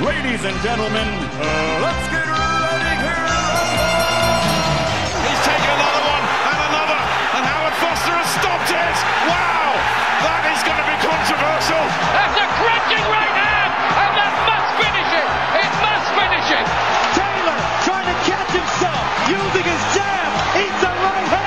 Ladies and gentlemen, uh, let's get ready here. He's taken another one and another, and Howard Foster has stopped it. Wow, that is going to be controversial. That's a crunching right hand, and that must finish it. It must finish it. Taylor trying to catch himself, using his jab, eats a right hand,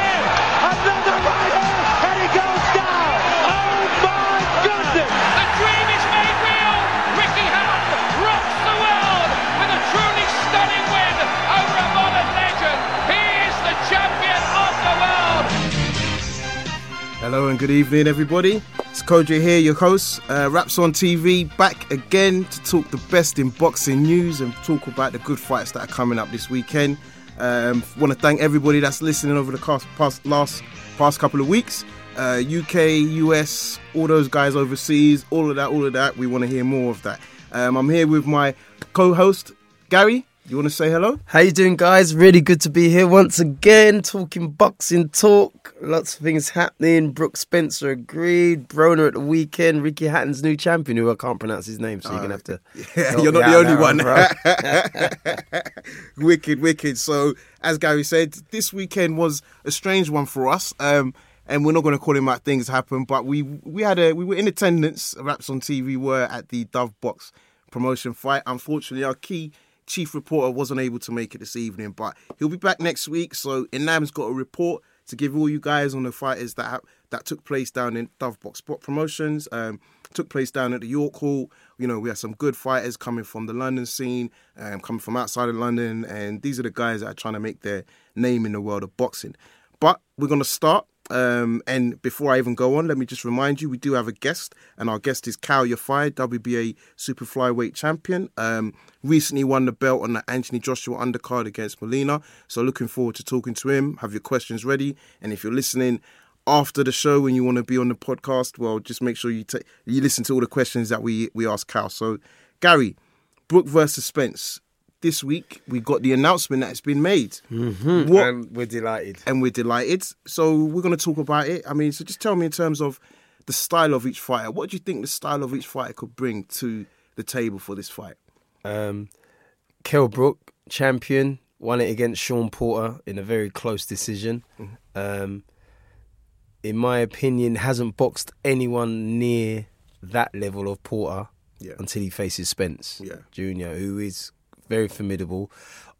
Hello and good evening, everybody. It's Kodra here, your host. Uh, Raps on TV, back again to talk the best in boxing news and talk about the good fights that are coming up this weekend. Um, Want to thank everybody that's listening over the past, past last past couple of weeks. Uh, UK, US, all those guys overseas, all of that, all of that. We want to hear more of that. Um, I'm here with my co-host Gary. You want to say hello? How you doing, guys? Really good to be here once again, talking boxing talk. Lots of things happening. Brook Spencer agreed. Broner at the weekend. Ricky Hatton's new champion, who I can't pronounce his name, so you're gonna have to. Yeah, you're not the only on one. wicked, wicked. So, as Gary said, this weekend was a strange one for us. Um, and we're not going to call him out things happen, but we we had a we were in attendance. Raps on TV were at the Dove Box promotion fight. Unfortunately, our key chief reporter wasn't able to make it this evening, but he'll be back next week. So, Inam's got a report to give all you guys on the fighters that ha- that took place down in Dove Box Spot Promotions. Um, took place down at the York Hall. You know, we had some good fighters coming from the London scene, um, coming from outside of London, and these are the guys that are trying to make their name in the world of boxing. But we're to start. Um, and before I even go on, let me just remind you we do have a guest, and our guest is Kal Yafai, WBA Super Flyweight Champion. Um, recently won the belt on the Anthony Joshua undercard against Molina. So looking forward to talking to him. Have your questions ready, and if you're listening after the show when you want to be on the podcast, well, just make sure you take you listen to all the questions that we we ask Kal. So, Gary, Brook versus Spence. This week we got the announcement that it's been made. Mm-hmm. What and we're delighted. and we're delighted. So we're going to talk about it. I mean, so just tell me in terms of the style of each fighter. What do you think the style of each fighter could bring to the table for this fight? Um, Kell Brook, champion, won it against Shawn Porter in a very close decision. Um, in my opinion, hasn't boxed anyone near that level of Porter Yeah. until he faces Spence Yeah. Jr., who is very formidable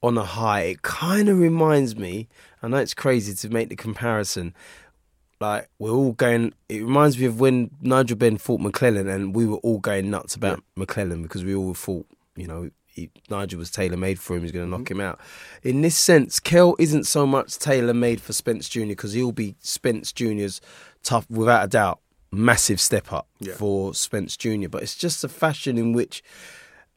on a high. It kind of reminds me, I know it's crazy to make the comparison. Like we're all going. It reminds me of when Nigel Benn fought McClellan, and we were all going nuts about McClellan because we all thought, you know, he, Nigel was tailor made for him. He's going to knock mm-hmm. him out. In this sense, Kell isn't so much tailor made for Spence Jr. because he'll be Spence Jr.'s tough, without a doubt, massive step up Yeah. for Spence Jr. But it's just the fashion in which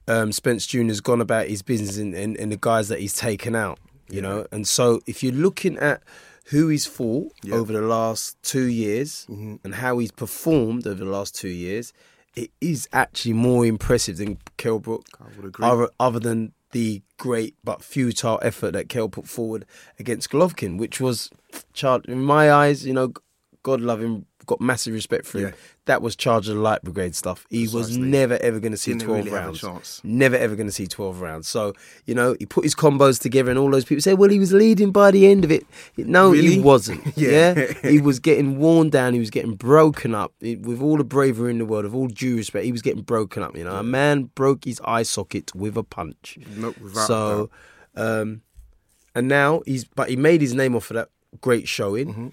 um, Spence Jr. has gone about his business and, and, and the guys that he's taken out, you know. And so if you're looking at who he's fought over the last two years Mm-hmm. and how he's performed over the last two years, it is actually more impressive than Kell Brook. I would agree. Other, other than the great but futile effort that Kell put forward against Golovkin, which was, char- in my eyes, you know, God love him, got massive respect for him. Yeah. That was Charge of the Light Brigade stuff. He was never ever going to see Didn't 12 really rounds. chance. Never ever going to see 12 rounds. So, you know, he put his combos together and all those people say, well, he was leading by the end of it. No, Really? he wasn't. Yeah. yeah. he was getting worn down. He was getting broken up. It- with all the bravery in the world, of all due respect, he was getting broken up. You know, a man broke his eye socket with a punch. No, without a so, um, and now he's, but he made his name off of that great showing. Mm-hmm.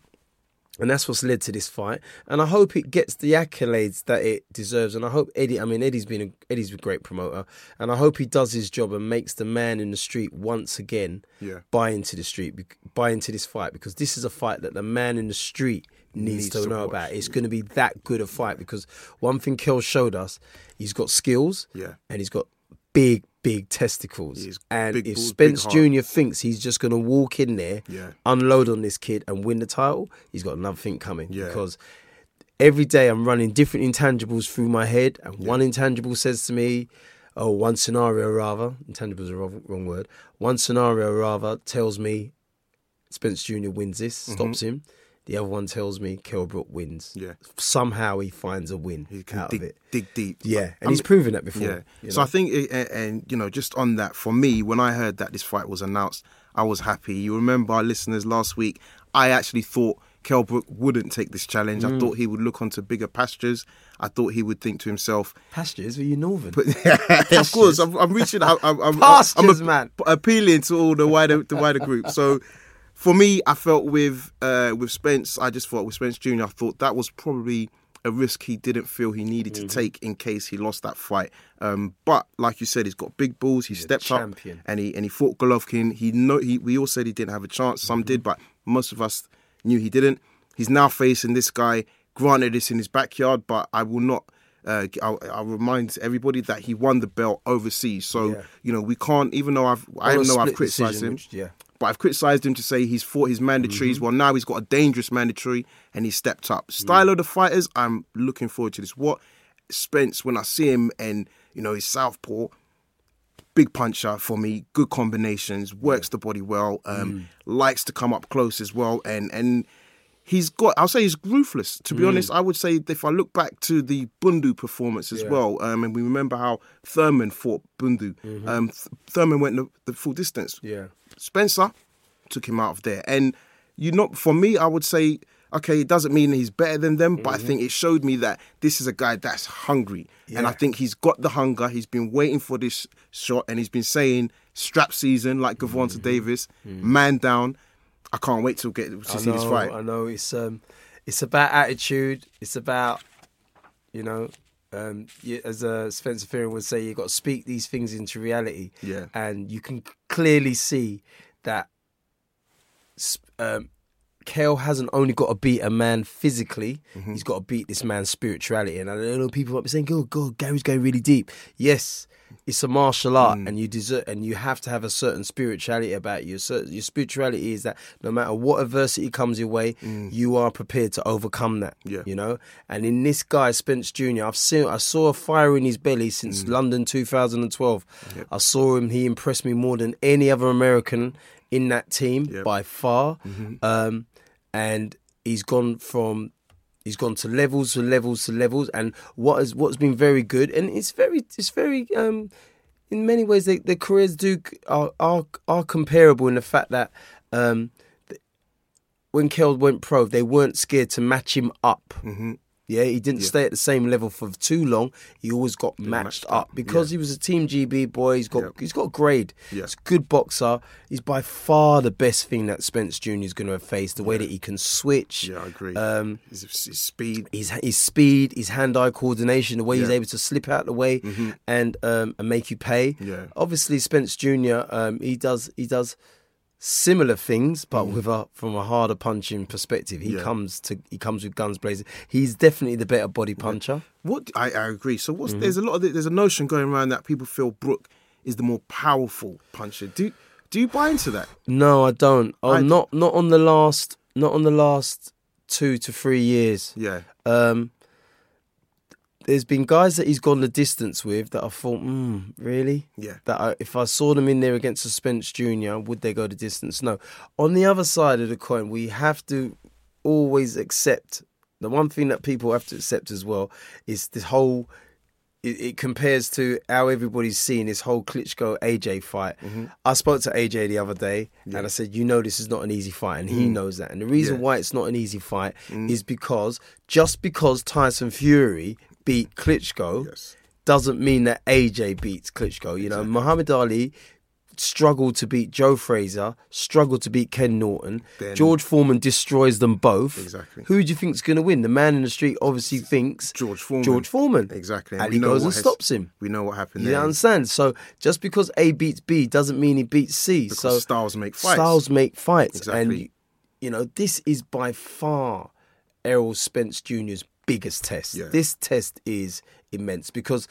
And that's what's led to this fight. And I hope it gets the accolades that it deserves. And I hope Eddie, I mean, Eddie's been a, Eddie's a great promoter. And I hope he does his job and makes the man in the street once again Yeah. buy into the street, buy into this fight. Because this is a fight that the man in the street needs, Needs to, to know watch. about. It's going to be that good a fight. Because one thing Kell showed us, he's got skills Yeah. and he's got big, big testicles. And big if balls, Spence. Jr. thinks he's just going to walk in there, Yeah. unload on this kid and win the title, he's got another thing coming. Yeah. Because every day I'm running different intangibles through my head, and one intangible says to me, oh, one scenario rather, intangible is a wrong, word, one scenario rather tells me Spence Jr. wins this, Mm-hmm. stops him. The other one tells me Kell wins. Yeah. Somehow he finds a win He can out dig, of it. dig deep. Yeah, and I he's proven that before. Yeah. you So? I think, it, and, and you know, just on that, for me, when I heard that this fight was announced, I was happy. You remember our listeners last week? I actually thought Kell Brook wouldn't take this challenge. Mm. I thought he would look onto bigger pastures. I thought he would think to himself, pastures. Were you northern? of course, I'm, I'm reaching out. I'm, I'm, Pastures, I'm man. appealing to all the wider the wider group. So, for me, I felt with uh, with Spence, I just thought with Spence Junior, I thought that was probably a risk he didn't feel he needed Mm-hmm. to take in case he lost that fight. Um, but like you said, he's got big balls. He stepped up and he and he fought Golovkin. He know he we all said he didn't have a chance. Some Mm-hmm. did, but most of us knew he didn't. He's now facing this guy. Granted, it's in his backyard, but I will not. Uh, I'll, I'll remind everybody that he won the belt overseas. So Yeah. you know we can't. Even though I've I know I've criticised decision, him, which- yeah. But I've criticised him to say he's fought his mandatories. Mm-hmm. Well, now he's got a dangerous mandatory and he's stepped up. Mm. Style of the fighters, I'm looking forward to this. What Spence, when I see him and you know his southpaw, big puncher for me, good combinations, works the body well, um, Mm. likes to come up close as well, and and he's got. I'll say he's ruthless. To Mm. be honest, I would say if I look back to the Bundu performance as well, um, and we remember how Thurman fought Bundu, um, Thurman went the, the full distance. Mm-hmm. Yeah. Spencer took him out of there. And you know, for me, I would say, okay, it doesn't mean he's better than them, but I Mm-hmm. think it showed me that this is a guy that's hungry. And I think he's got the hunger. He's been waiting for this shot and he's been saying strap season like Gervonta Mm-hmm. Davis, man down. I can't wait to get to I see know, this fight. I know. It's um, it's about attitude. It's about, you know, um, you, as uh, Spencer Fearon would say, you got to speak these things into reality. Yeah. And you can clearly see that um, Kell hasn't only got to beat a man physically, Mm-hmm. he's got to beat this man's spirituality. And I know people might be saying, "God, God, Gary's going really deep." Yes, it's a martial art, Mm. and you deserve, and you have to have a certain spirituality about you. So your spirituality is that no matter what adversity comes your way, you are prepared to overcome that. Mm. Yeah. you know. And in this guy, Spence Junior, I've seen, I saw a fire in his belly Mm. since London 2012. I saw him; he impressed me more than any other American in that team Yep. by far. Mm-hmm. Um, and he's gone from he's gone to levels to levels to levels and what has what's been very good and it's very it's very um in many ways they, their careers do are, are are comparable in the fact that um when Kell went pro they weren't scared to match him up Mm-hmm. Yeah, he didn't stay at the same level for too long. He always got matched, matched up, because he was a Team GB boy. He's got Yep. he's got grade. Yeah. He's a good boxer. He's by far the best thing that Spence Jr. is going to have faced. The way that he can switch. Yeah, I agree. Um, his, his speed. his his speed, his hand-eye coordination, the way he's able to slip out the way and um, and make you pay. Yeah. Obviously, Spence Jr. Um, he does he does similar things, but with a from a harder punching perspective. He Yeah. comes to he comes with guns blazing. He's definitely the better body puncher. What I, I agree. So Mm-hmm. what's there's a lot of there's a notion going around that people feel Brook is the more powerful puncher. Do do you buy into that? No, I don't. Oh, I- not not on the last not on the last two to three years. Yeah. Um, there's been guys that he's gone the distance with that I thought, mm, really? Yeah. That I, if I saw them in there against a Spence Junior, would they go the distance? No. On the other side of the coin, we have to always accept the one thing that people have to accept as well is this whole. It, it compares to how everybody's seeing this whole Klitschko AJ fight. Mm-hmm. I spoke to AJ the other day and I said, You know, this is not an easy fight. And he knows that. And the reason Mm. Yeah. why it's not an easy fight is because just because Tyson Fury beat Klitschko Yes. doesn't mean that AJ beats Klitschko. You know, Muhammad Ali struggled to beat Joe Frazier, struggled to beat Ken Norton. Then- George Foreman destroys them both. Exactly. Who do you think's going to win? The man in the street obviously thinks George Foreman. George Foreman. Exactly. And know goes and has- stops him. We know what happened You there. understand? So just because A beats B doesn't mean he beats C. Because so styles make fights. Styles make fights, Exactly. and you know this is by far Errol Spence Jr.'s biggest test. Yeah. This test is immense because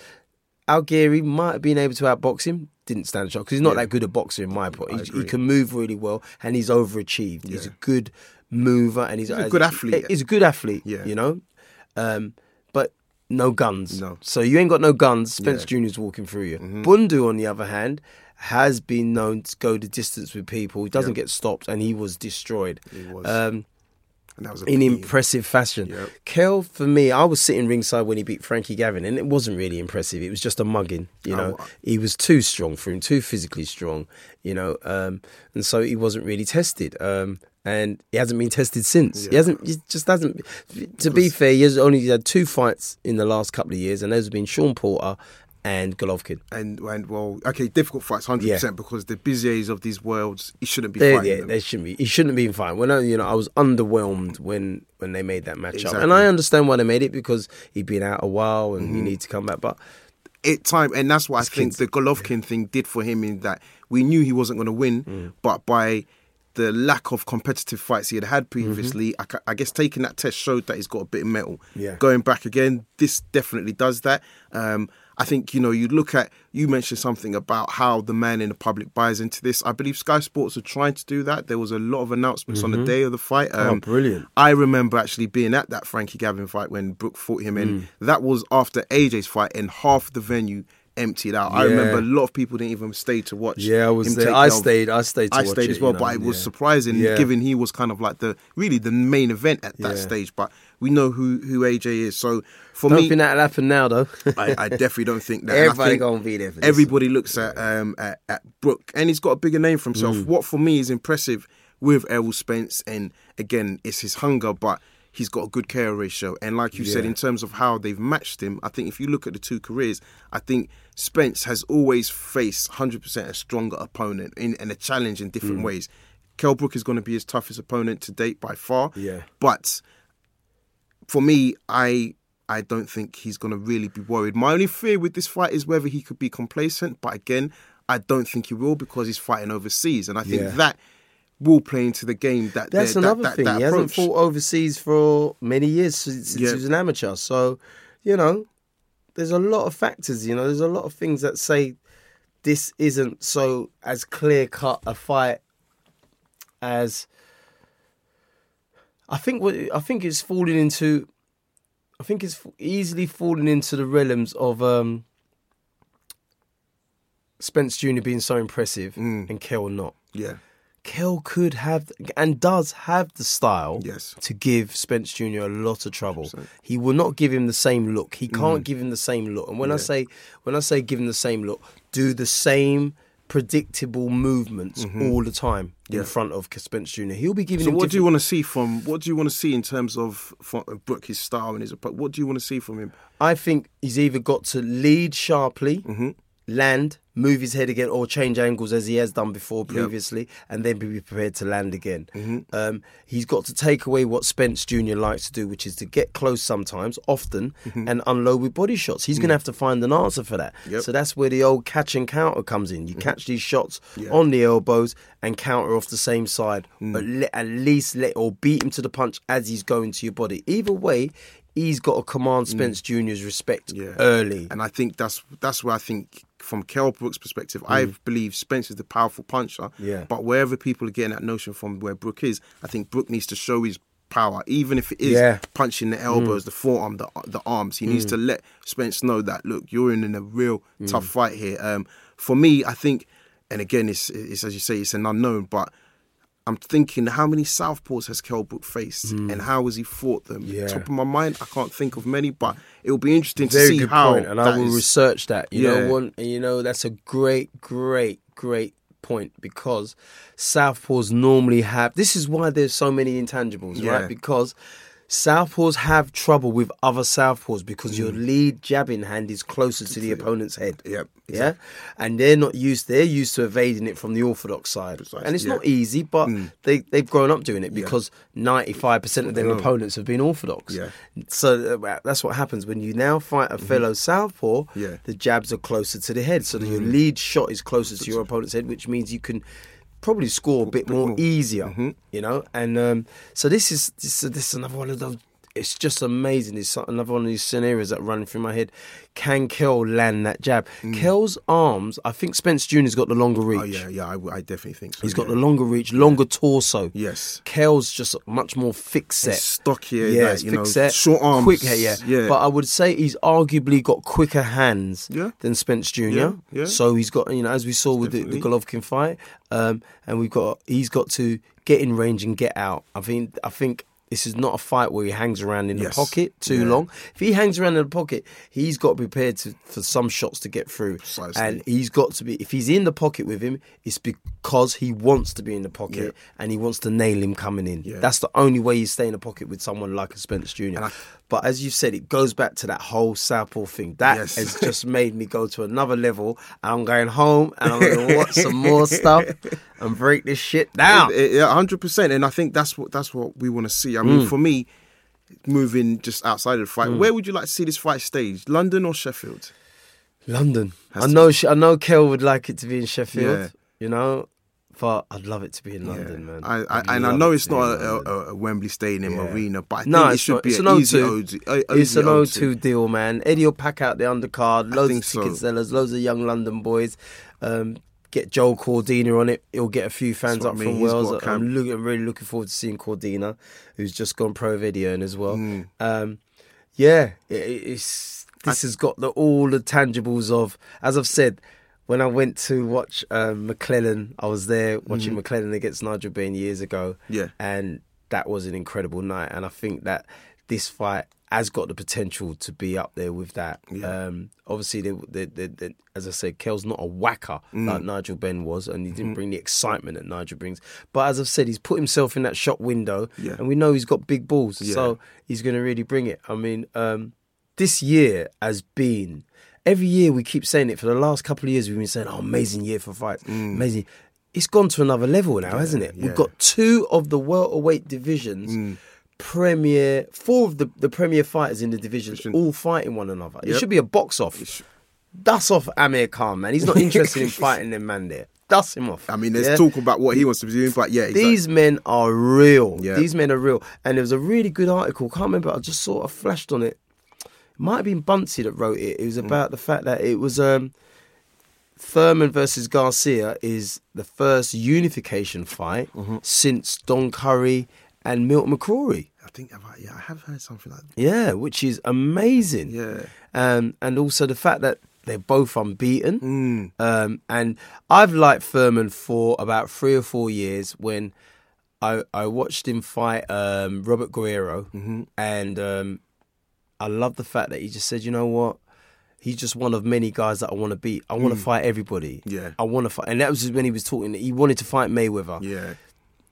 Algieri might have been able to outbox him. Didn't stand a shot because he's not Yeah. that good a boxer in my point. He, he can move really well, and he's overachieved. He's a good mover, and he's, a good athlete. He's a good athlete. Yeah. you know, um, but no guns. No. So you ain't got no guns. Spence Yeah. Mm-hmm. Jr.'s walking through you. Bundu, on the other hand, has been known to go the distance with people. He doesn't Yeah. get stopped, and he was destroyed. He was. Um, And that was a in big- impressive fashion. Yep. Kell, for me, I was sitting ringside when he beat Frankie Gavin, and it wasn't really impressive. It was just a mugging. You know, Oh. he was too strong for him, too physically strong. You know, um, and so he wasn't really tested. Um, and he hasn't been tested since. He hasn't. He just hasn't. To be fair, he has only had two fights in the last couple of years, and those have been Shawn Porter and Golovkin. and and well, okay, difficult fights, hundred percent, because the busiers of these worlds, he shouldn't be They, fighting yeah, them. they shouldn't be. He shouldn't be fine. When I, you know, I was underwhelmed when when they made that matchup, Exactly. and I understand why they made it because he'd been out a while and Mm-hmm. he needs to come back. But it time, and that's what I think kids. the Golovkin thing did for him in that we knew he wasn't going to win, Mm. but by the lack of competitive fights he had had previously, I, ca- I guess taking that test showed that he's got a bit of mettle. Mm-hmm. Yeah. Going back again, this definitely does that. Um, I think you know you look at you mentioned something about how the man in the public buys into this. I believe Sky Sports are trying to do that. There was a lot of announcements on the day of the fight. Um, Oh, brilliant. I remember actually being at that Frankie Gavin fight when Brook fought him, Mm. and that was after AJ's fight, and half the venue emptied out. I remember a lot of people didn't even stay to watch. Yeah, I was there. I stayed- I stayed to I stayed as well, but know, it was yeah. surprising Yeah. given he was kind of like the really the main event at that Yeah. stage. But we know who who AJ is, so for don't me, think that'll happen now, though. I, I definitely don't think that. Everybody think gonna be there. Everybody looks at um at, at Brook, and he's got a bigger name for himself. Mm. What for me is impressive with Errol Spence, and again, it's his hunger, but he's got a good care ratio. And like you said, in terms of how they've matched him, I think if you look at the two careers, I think Spence has always faced 100% a stronger opponent in, and a challenge in different Mm. ways. Kell Brook is going to be his toughest opponent to date by far. Yeah. But for me, I I don't think he's going to really be worried. My only fear with this fight is whether he could be complacent. But again, I don't think he will because he's fighting overseas, and I think Yeah. that will play into the game. That That's that- another that, thing. That he hasn't fought overseas for many years since, since Yeah. he was an amateur. So, you know, there's a lot of factors. You know, there's a lot of things that say this isn't so as clear cut a fight as. I think what I think it's falling into. I think it's easily falling into the realms of um, Spence Jr. being so impressive Mm. and Kell not. Yeah, Kell could have and does have the style Yes. to give Spence Jr. a lot of trouble. He will not give him the same look. He Mm. can't give him the same look. And when I say when I say give him the same look, do the same predictable movements all the time in Mm-hmm. Front of Spence Jr. He'll be giving So what do you want to see from? What do you want to see in terms of from Brook his style and his approach? What do you want to see from him? I think he's either got to lead sharply, Mm-hmm. Land, move his head again, or change angles as he has done before previously, and then be prepared to land again. Mm-hmm. Um, he's got to take away what Spence Jr. likes to do, which is to get close sometimes, often, and unload with body shots. He's going to have to find an answer for that. Mm-hmm. Yep. Mm-hmm. So that's where the old catch and counter comes in. You catch these shots on the elbows and counter off the same side, Mm. or le- at least let or beat him to the punch as he's going to your body. Either way. He's got to command Spence Jr.'s respect Mm. Yeah. early. And I think that's that's where I think from Kell Brook's perspective, I believe Spence is the powerful puncher. Mm. Yeah. But wherever people are getting that notion from where Brook is, I think Brook needs to show his power, even if it is Yeah. Mm. punching the elbows, the forearm, the the arms. He needs to let Spence know that look, you're in, in a real Mm. tough fight here. Um, for me, I think, and again, it's, it's as you say, it's an unknown, but. I'm thinking, how many southpaws has Kell Brook faced, and how has he fought them? Mm. Yeah. Top of my mind, I can't think of many, but it will be interesting to see how. point, and I will is- research that. You Yeah. know, one, and you know that's a great, great, great point because southpaws normally have. This is why there's so many intangibles, Yeah. right? Because southpaws have trouble with other southpaws because your Mm. lead jabbing hand is closer to the opponent's head. Yep, Yeah, and they're not used. They're used to evading it from the orthodox side, Precisely, and it's yeah. Mm. not easy. But they they've grown up doing it because ninety five percent of their know. opponents have been orthodox. Yeah. So uh, that's what happens when you now fight a fellow southpaw. Mm-hmm. Yeah. The jabs are closer to the head, so that your lead shot is closer to your opponent's head, which means you can probably score a bit more easier. Mm-hmm. You know, and um, so this is this, this is another one of those. It's just amazing. It's another one of these scenarios that running through my head. Can Kell land that jab? Kell's arms. I think Spence Jr.'s got the longer reach. Mm. Oh yeah, yeah, I, I definitely think so. He's got the longer reach, longer torso. Yes. Kell's just much more thick set. It's stockier, yeah, like, you thick know, set, short arms. quick hair, yeah. yeah. But I would say he's arguably got quicker hands Yeah. than Spence Jr. Yeah, yeah. So he's got, you know, as we saw with the, the Golovkin fight, um, and we've got he's got to get in range and get out. I think I think This is not a fight where he hangs around in Yes. the pocket too Yeah. long. If he hangs around in the pocket, he's got to be prepared to, for some shots to get through. Precisely. And he's got to be. If he's in the pocket with him, it's because he wants to be in the pocket Yeah. and he wants to nail him coming in. Yeah. That's the only way you stay in the pocket with someone like a Spence Jr. I- but as you said, it goes back to that whole sample thing. That Yes. has just made me go to another level. And I'm going home and I'm going to watch some more stuff and break this shit down. Yeah, hundred percent. And I think that's what that's what we want to see. I Mm. mean, for me, moving just outside of the fight, where would you like to see this fight staged? London or Sheffield? London. Has I know. I know. Kell would like it to be in Sheffield. Yeah. You know, but I'd love it to be in London, man. I, I, and I know it's not a, a, a Wembley Stadium arena, but I think No, it should not. be It's an an easy O2. O2. It's an O2 deal, man. Eddie will pack out the undercard. Loads think of so. ticket sellers, loads of young London boys. Um, get Joe Cordina on it. He'll get a few fans up I mean. from He's Wales. I'm, camp. look, I'm really looking forward to seeing Cordina, who's just gone pro video as well. Mm. Um, yeah, it, it's this has got the all the tangibles of, as I've said. When I went to watch um, McClellan, I was there watching McClellan against Nigel Benn years ago. Mm-hmm. Yeah. and that was an incredible night. And I think that this fight has got the potential to be up there with that. Yeah. Um, obviously, they, they, they, as I said, Kell's not a whacker Mm. like Nigel Benn was, and he Mm-hmm. didn't bring the excitement that Nigel brings. But as I've said, he's put himself in that shot window, Yeah. and we know he's got big balls, Yeah. so he's going to really bring it. I mean, um, this year has been. Every year we keep saying it for the last couple of years. We've been saying, "Oh, amazing year for fights, amazing." It's gone to another level now, hasn't it? Mm. yeah. We've got two of the welterweight divisions, premier, four of the, the premier fighters in the divisions, Division. all fighting one another. It should be a box off. Dust off Amir Khan, man. He's not interested in fighting them man there. Dust him off. I mean, there's Yeah? talk about what he wants to be doing, but yeah, exactly. These men are real. Yeah. These men are real. And there was a really good article. Can't remember. I just sort of flashed on it. It might have been Bunsey that wrote it. It Mm. was about the fact that it was um, Thurman versus Garcia is the first unification fight Mm-hmm. since Don Curry and Milton McCrory. I think about yeah, I have heard something like that. Yeah, which is amazing. Yeah. Um, and also the fact that they're both unbeaten. Mm. Um, and I've liked Thurman for about three or four years when I I watched him fight um, Robert Guerrero, Mm-hmm. and um, I love the fact that he just said, you know what. He's just one of many guys that I want to beat. I want to fight everybody. Mm. Yeah. I want to fight, and that was when he was talking. He wanted to fight Mayweather. Yeah,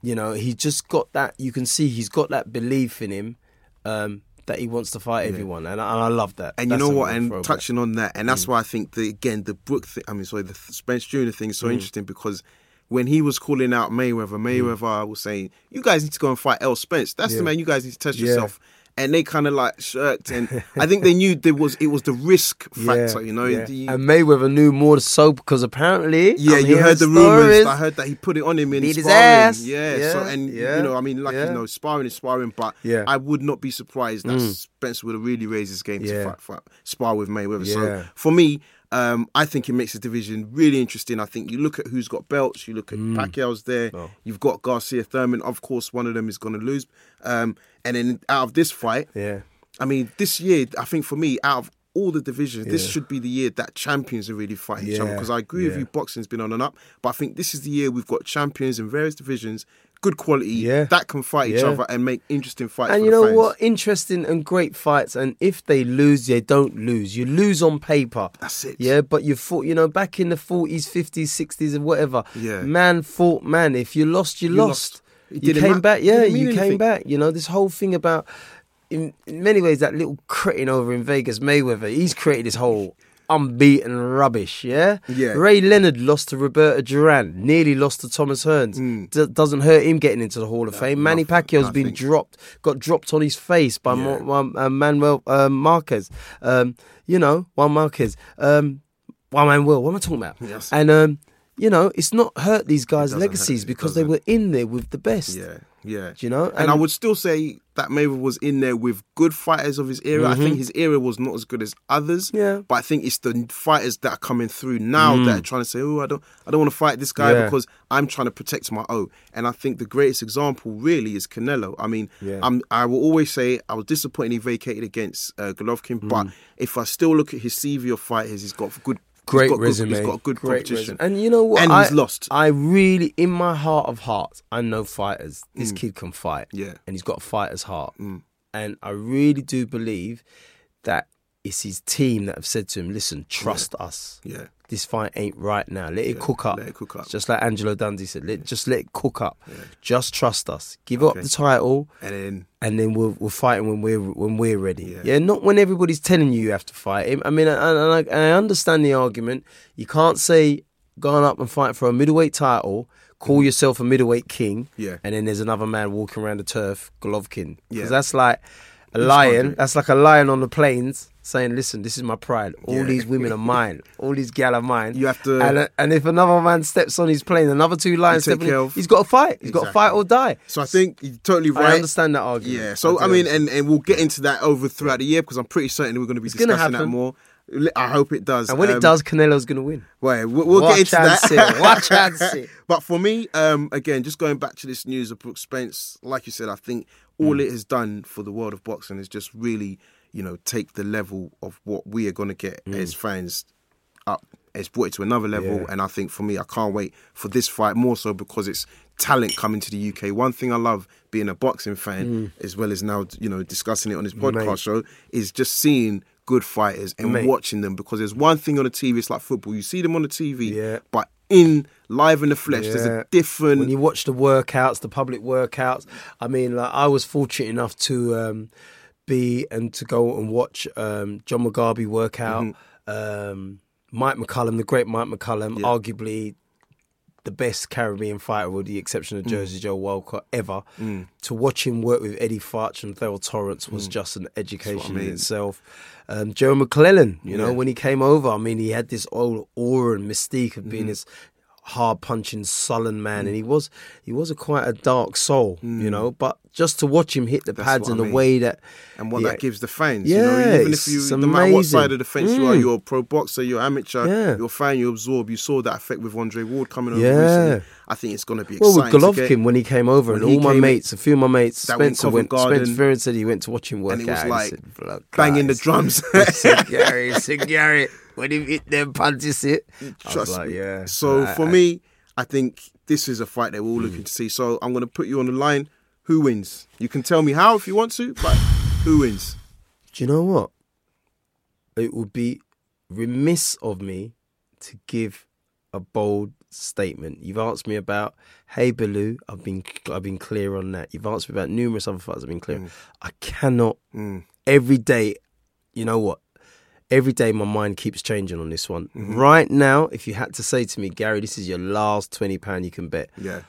You know, he just got that. You can see he's got that belief in him um, that he wants to fight everyone, and I, and I love that. and you know what? And throwback. touching on that, and Mm. that's why I think the again the Brook thing. I mean, sorry, the Spence Junior thing is Mm. so interesting because when he was calling out Mayweather, Mayweather was saying, "You guys need to go and fight El Spence. That's the man. You guys need to test Yeah. yourself." And they kind of like shirked, and I think they knew there was it was the risk Yeah, factor. You know, yeah. The- and Mayweather knew more so because apparently, Yeah, I'm you heard the stories. rumors. I heard that he put it on him in Beat his sparring. ass. Yeah, Yeah, so and yeah, you know, I mean, like yeah. you know, sparring is sparring, but Yeah. Mm. I would not be surprised that Spencer would have really raised his game Yeah. to fight, fight, spar with Mayweather. Yeah. So for me, um, I think it makes the division really interesting. I think you look at who's got belts, you look at Mm. Pacquiao's there, Oh. you've got Garcia Thurman. Of course, one of them is going to lose, um, and then out of this fight, Yeah, I mean, this year, I think for me, out of all the divisions, this should be the year that champions are really fighting each other. Because I agree with you, boxing's been on and up, but I think this is the year we've got champions in various divisions, good quality, Yeah. that can fight each Yeah. other and make interesting fights. and you know fans. what? Interesting and great fights. And if they lose, they don't lose. You lose on paper. That's it. Yeah, but you fought. You know, back in the forties, fifties, sixties, and whatever. Yeah. man fought man. If you lost, you, You lost. lost. You came ma- back. Yeah, you came anything. back. You know, this whole thing about. In, in many ways, that little cretin over in Vegas, Mayweather, he's created this whole unbeaten rubbish. Yeah, Yeah. Ray Leonard lost to Roberto Duran, nearly lost to Thomas Hearns. Mm. D- doesn't hurt him getting into the Hall of Fame. Manny nothing, Pacquiao's been dropped, got dropped on his face by Yeah. Mo- Mo- uh, Manuel uh, Marquez. Um, you know, Juan Marquez. Um, Juan Manuel. What am I talking about? Yes. And um, you know, it's not hurt these guys' legacies hurt, because they were in there with the best. Yeah, yeah. Do you know? And, I would still say that Mayweather was in there with good fighters of his era. I think his era was not as good as others. Mm-hmm. Yeah. But I think it's the fighters that are coming through now that are trying to say, "Oh, I don't, I don't want to fight this guy Mm. Yeah. because I'm trying to protect my own." And I think the greatest example really is Canelo. I mean, Yeah. I'm, I will always say I was disappointed he vacated against uh, Golovkin, but Mm. if I still look at his CV of fighters, he's got good Great resume. Good, he's got good Great competition. resume. And you know what? And I, he's lost. I really, in my heart of hearts, I know fighters. This kid can fight. Mm. Yeah. And he's got a fighter's heart. Mm. And I really do believe that it's his team that have said to him, listen, trust us. Yeah. This fight ain't right now. Let it cook up. let it cook up. Just like Angelo Dundee said, let, just let it cook up. Just trust us. Give up the title And then and then we'll we'll fight when we're when we're ready. Yeah. Yeah, not when everybody's telling you you have to fight him. I mean, I, I, understand the argument. You can't say going up and fight for a middleweight title, call mm. yourself a middleweight king. Yeah. and then there's another man walking around the turf, Golovkin. Yeah. Because that's like a lion. That's like a lion on the plains saying, "Listen, this is my pride. All Yeah. these women are mine. All these gal are mine. You have to- And, uh, and if another man steps on his plane, another two lions step he's got to fight. He's got to fight or die. So I think you're totally right. I understand that argument. Yeah. So do I, mean, and, and we'll get into that over throughout the year because I'm pretty certain we're going to be It's discussing that more. I hope it does. And when Um, it does, Canelo's going to win. Wait, we'll, we'll get into that. Watch see. But for me, um, again, just going back to this news of Brooks Spence, like you said, I think all Mm. it has done for the world of boxing is just really, you know, take the level of what we are going to get as fans up. It's brought it to another level, Mm. Yeah. and I think for me, I can't wait for this fight more so because it's talent coming to the UK. One thing I love being a boxing fan, as well as now, you know, discussing it on this podcast Mm. Mate. show, is just seeing good fighters and Mate. watching them because there's one thing on the TV, it's like football. You see them on the TV, Yeah. but in live in the flesh, there's a different. when you watch the workouts, the public workouts. I mean, like I was fortunate enough to um, be and to go and watch um, John Mugabi work out. Mm-hmm. Um, Mike McCallum, the great Mike McCallum, arguably the best Caribbean fighter, with the exception Mm. of Jersey Joe Walcott ever. To watch him work with Eddie Futch and Thell Torrence was just an education Mm. mean. in itself. Um, Joe McClellan, you know, when he came over, I mean, he had this old aura and mystique of Mm-hmm. being this hard punching, sullen man, and he was he was a quite a dark soul, you know. But just to watch him hit the Mm. That's pads in I the mean. way that and what Yeah. that gives the fans. Yeah, you know, even if you, no matter what side of the fence you are, Mm. you're a pro boxer, you're amateur, Yeah. you're a fan, you absorb. You saw that effect with Andre Ward coming over Yeah. recently. I think it's going to be Well, with Golovkin when he came over, and when all my mates, a few of my mates, Spencer went. Garden, Spencer Fearon said he went to watch him work and it was out. like said, "Blood, banging the drums. Gary, Gary, when he hit them punches, it. Trust like, me. yeah. So I- for I- me, I think this is a fight that we're all Hmm. looking to see. So I'm going to put you on the line. Who wins? You can tell me how if you want to, but who wins? do you know what? It would be remiss of me to give a bold statement. You've asked me about Haye Bellew. I've been I've been clear on that. You've asked me about numerous other fights. I've been clear. I cannot Mm. every day. You know what? Every day my mind keeps changing on this one. Mm-hmm. Right now, if you had to say to me, Gary, this is your last twenty pound you can bet. Yeah,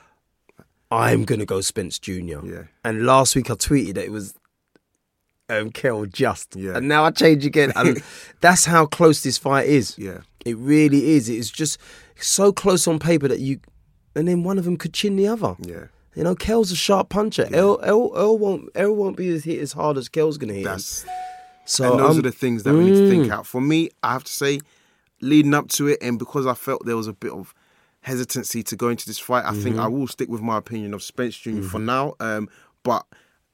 I'm gonna go Spence Jr. Yeah. And last week I tweeted that it was um Kell just. Yeah. And now I change again. And that's how close this fight is. yeah. It really is. It is just so close on paper that you and then one of them could chin the other. Yeah. You know, Kell's a sharp puncher. El, El, El won't El won't be hit as hard as Kell's gonna hit. him. So and those I'm- are the things that we need to think Mm. out. For me, I have to say, leading up to it, and because I felt there was a bit of hesitancy to go into this fight, I think I Mm-hmm. will stick with my opinion of Spence junior for now. Um, but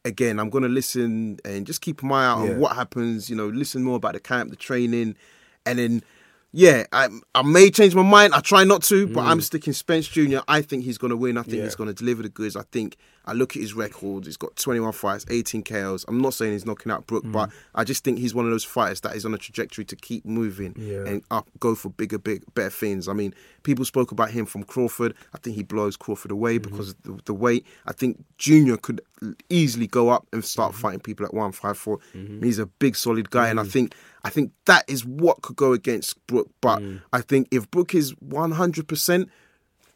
again, I'm going to listen and just keep my eye out Yeah. on what happens. You know, listen more about the camp, the training, and then. Yeah, I, I may change my mind. I try not to, but I'm mm. sticking Spence Jr. I think he's going to win. I think Mm. Yeah. he's going to deliver the goods. I think I look at his record. He's got 21 fights, 18 KOs. I'm not saying he's knocking out Brook, but mm. I just think he's one of those fighters that is on a trajectory to keep moving Yeah. and up, go for bigger, big, better things. I mean, people spoke about him from Crawford. I think he blows Crawford away mm-hmm. because of the, the weight. I think Junior could easily go up and start mm-hmm. fighting people at 154. Mm-hmm. He's a big, solid guy, and I mm. think I think that is what could go against Brook. But I think if Brook is 100 percent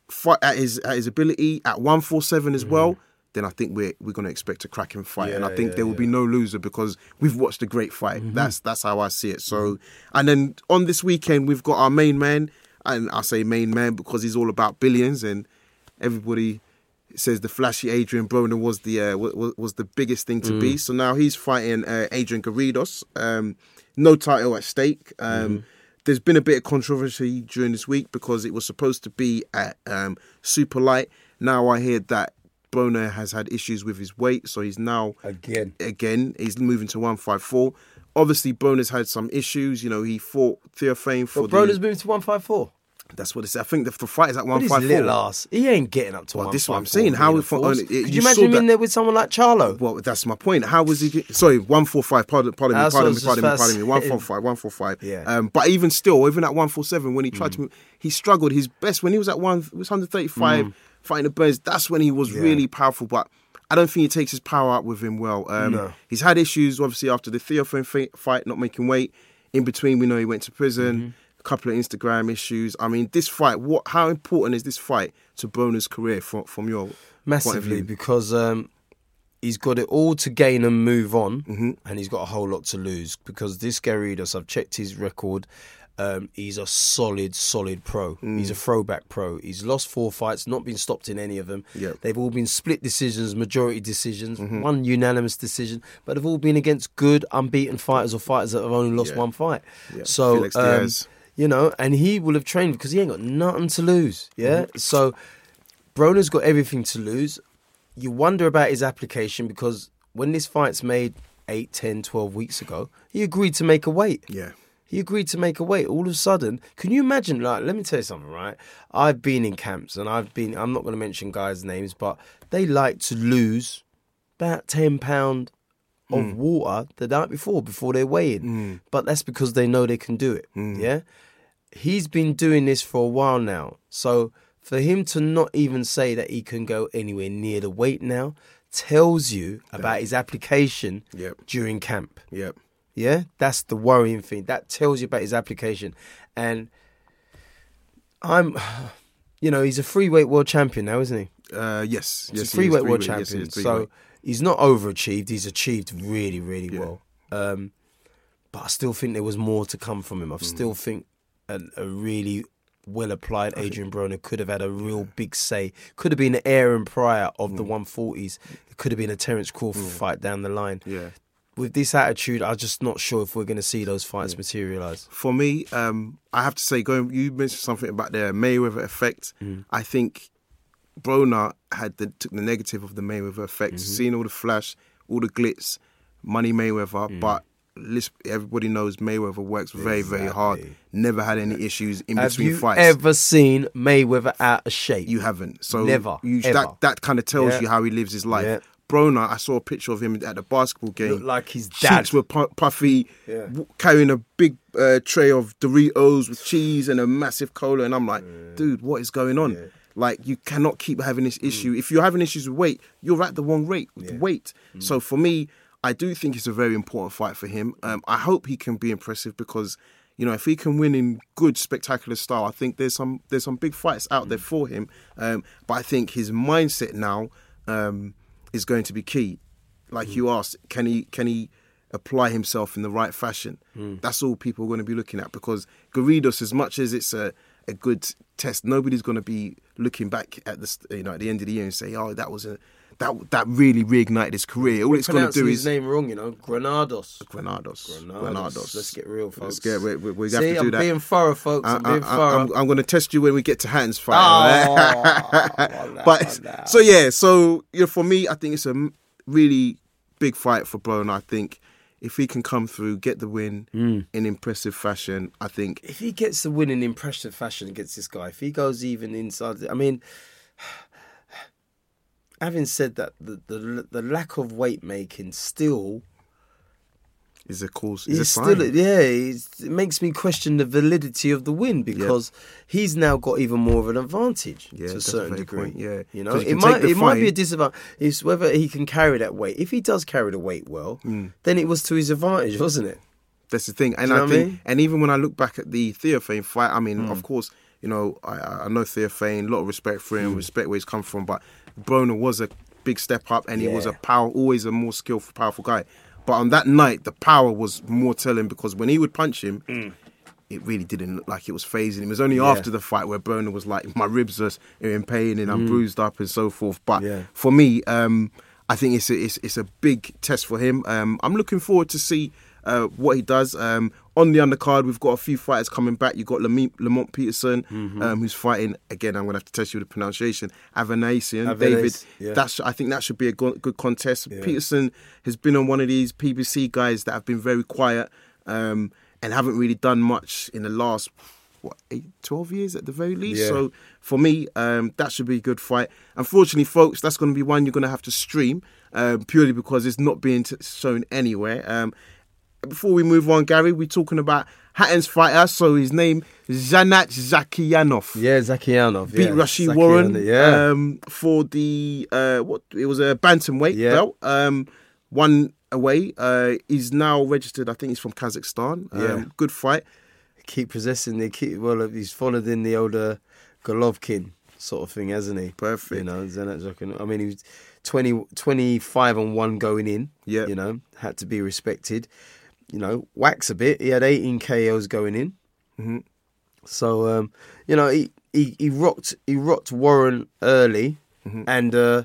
fight at his at his ability at 147 as well, then I think we're we're going to expect a cracking fight, and I think yeah, there will be no loser because we've watched a great fight. That's that's how I see it. So, and then on this weekend we've got our main man, and I say main man because he's all about billions, and everybody says the flashy Adrian Broner was the uh, was, was the biggest thing to be. So now he's fighting uh, Adrian Garridos. Um, no title at stake. Um, There's been a bit of controversy during this week because it was supposed to be at um, super light. Now I hear that Broner has had issues with his weight, so he's now Again. again he's moving to 154 obviously Broner's had some issues. You know, he fought Theophane for But Broner's the. moved to 154. That's what it's. Say I think the, the fight is at one But little ass, he ain't getting up to Well, 154. this is what I'm saying. How being we a fought- force. it- Could you you imagine him in there with someone like Charlo? Well, that's my point. How was he? Sorry, one four five. Pardon, pardon me, pardon me, pardon me, pardon me. One four five, one four five. Yeah. Um, but even still, even at one four seven, when he tried to, move, he struggled. His best when he was at one, was hundred thirty five, fighting the Burns. That's when he was really powerful. But I don't think he takes his power out with him well. Um, No. He's had issues, obviously, after the Theophane fight, not making weight. In between, we know he went to prison. Mm-hmm. Couple of Instagram issues. I mean, this fight. What? How important is this fight to Broner's career from from your Massively, because um, he's got it all to gain and move on, Mm-hmm. and he's got a whole lot to lose. Because this Garridos, I've checked his record. Um, he's a solid, solid pro. Mm. He's a throwback pro. He's lost four fights, not been stopped in any of them. Yep. Mm-hmm. They've all been split decisions, majority decisions, one unanimous decision, but they've all been against good, unbeaten fighters or fighters that have only lost Yeah. one fight. Yeah. So, um. You know, and he will have trained because he ain't got nothing to lose. Yeah. Mm-hmm. So, Broner's got everything to lose. You wonder about his application because when this fight's made 8, 10, 12 weeks ago, he agreed to make a weight. Yeah. He agreed to make a weight. All of a sudden, can you imagine? Like, let me tell you something, right? I've been in camps and I've been, I'm not going to mention guys' names, but they like to lose about 10 pound of mm. water the night before, before they're weighing. Mm. But that's because they know they can do it. Mm. Yeah. He's been doing this for a while now. So for him to not even say that he can go anywhere near the weight now tells you about his application Yep. during camp. Yep. Yeah, that's the worrying thing. That tells you about his application. And I'm, you know, he's a free weight world champion now, isn't he? Uh, yes. A free weight world Three-weight, yes, he champion. so he's not overachieved. He's achieved really, really well. Um, but I still think there was more to come from him. I Mm. still think a, a really well applied Adrian Broner could have had a real big say. Could have been an Aaron Pryor of Mm. the 140s. It could have been a Terence Crawford fight down the line. Yeah. With this attitude, I'm just not sure if we're going to see those fights materialise. For me, um, I have to say, going. You mentioned something about the Mayweather effect. Mm. I think Broner had the took the negative of the Mayweather effect, Mm-hmm. seeing all the flash, all the glitz, money Mayweather, Mm. but. Everybody knows Mayweather works very, very hard. Never had any issues in Have between you fights. ever seen Mayweather out of shape? You haven't. So Never, You. That that kind of tells Yeah. you how he lives his life. Yeah. Broner, I saw a picture of him at the basketball game. Looked like his Cheeks were pu- puffy, Yeah. w- carrying a big uh, tray of Doritos with cheese and a massive cola, and I'm like, dude, what is going on? Like, you cannot keep having this Mm. issue. If you're having issues with weight, you're at the wrong rate with weight. Mm. So for me, I do think it's a very important fight for him. Um, I hope he can be impressive because. You know, if he can win in good, spectacular style, I think there's some there's some big fights out Mm. there for him. Um, but I think his mindset now um, is going to be key. Like Mm. you asked, can he can he apply himself in the right fashion? Mm. That's all people are going to be looking at because Garridos, as much as it's a, a good test, nobody's going to be looking back at the you know at the end of the year and say, oh, that was a that that really reignited his career. All it's going to do his is name wrong, you know, Granados. Granados. Granados. Granados. Let's get real, folks. Let's get we, we, we See, have to do I'm that. being thorough, folks. I'm I, being thorough. I'm, going to test you when we get to Hatton's fight. Oh, alright? come on but so yeah, so yeah, for me, I think it's a really big fight for Broner. I think if he can come through, get the win Mm. in impressive fashion, I think if he gets the win in impressive fashion against this guy, if he goes even inside, I mean, having said that, the the, the lack of weight making still is a cause. Is a is still yeah, it's, it makes me question the validity of the win because he's now got even more of an advantage Yeah, to a a certain degree. point, yeah. you know, you it might it might be a disadvantage. It's whether he can carry that weight. If he does carry the weight well, Hmm. then it was to his advantage, wasn't it? That's the thing, and you know I what I think, mean? Hmm. and even when I look back at the Theophane fight, I mean, of course, you know, I, I know Theophane, a lot of respect for Hmm. him, respect where he's come from, but Broner was a big step up, and he was a power, always a more skillful, powerful guy. But on that night, the power was more telling because when he would punch him, it really didn't look like it was phasing him. It was only. Yeah. after the fight where Broner was like, my ribs are in pain and I'm bruised up and so forth. But. Yeah. for me, um, I think it's a, it's, it's a big test for him. Um, I'm looking forward to see uh, what he does. Um, on the undercard, we've got a few fighters coming back. You've got Lamont, Lamont Peterson, Mm-hmm. um, who's fighting again. I'm going to have to test you with the pronunciation. Avanesyan, David. Yeah. That's I think that should be a go- good contest. Peterson has been on one of these PBC guys that have been very quiet um, and haven't really done much in the last what eight, 12 years at the very least. Yeah. So for me, um, that should be a good fight. Unfortunately, folks, that's going to be one you're going to have to stream um, purely because it's not being t- shown anywhere. Um, before we move on, Gary, we're talking about Hatton's fighter. So his name Zhanat Zhakiyanov. Yeah, Zhakiyanov. Beat yeah. Rashid Zakianov, Warren Yeah. um, for the uh, what it was a bantamweight Yeah. belt. Um, one away. Uh, he's now registered. I think he's from Kazakhstan. Um, Yeah. Good fight. keep possessing the keep. Well, he's followed in the older Golovkin sort of thing, hasn't he? Perfect. You know, Zenat Zokin. I mean, he was 20, 25 on one going in. Yeah. You know, had to be respected. You know, wax a bit. He had 18 KOs going in. Mm-hmm. So, um, you know, he, he, he rocked he rocked Warren early, Mm-hmm. and uh,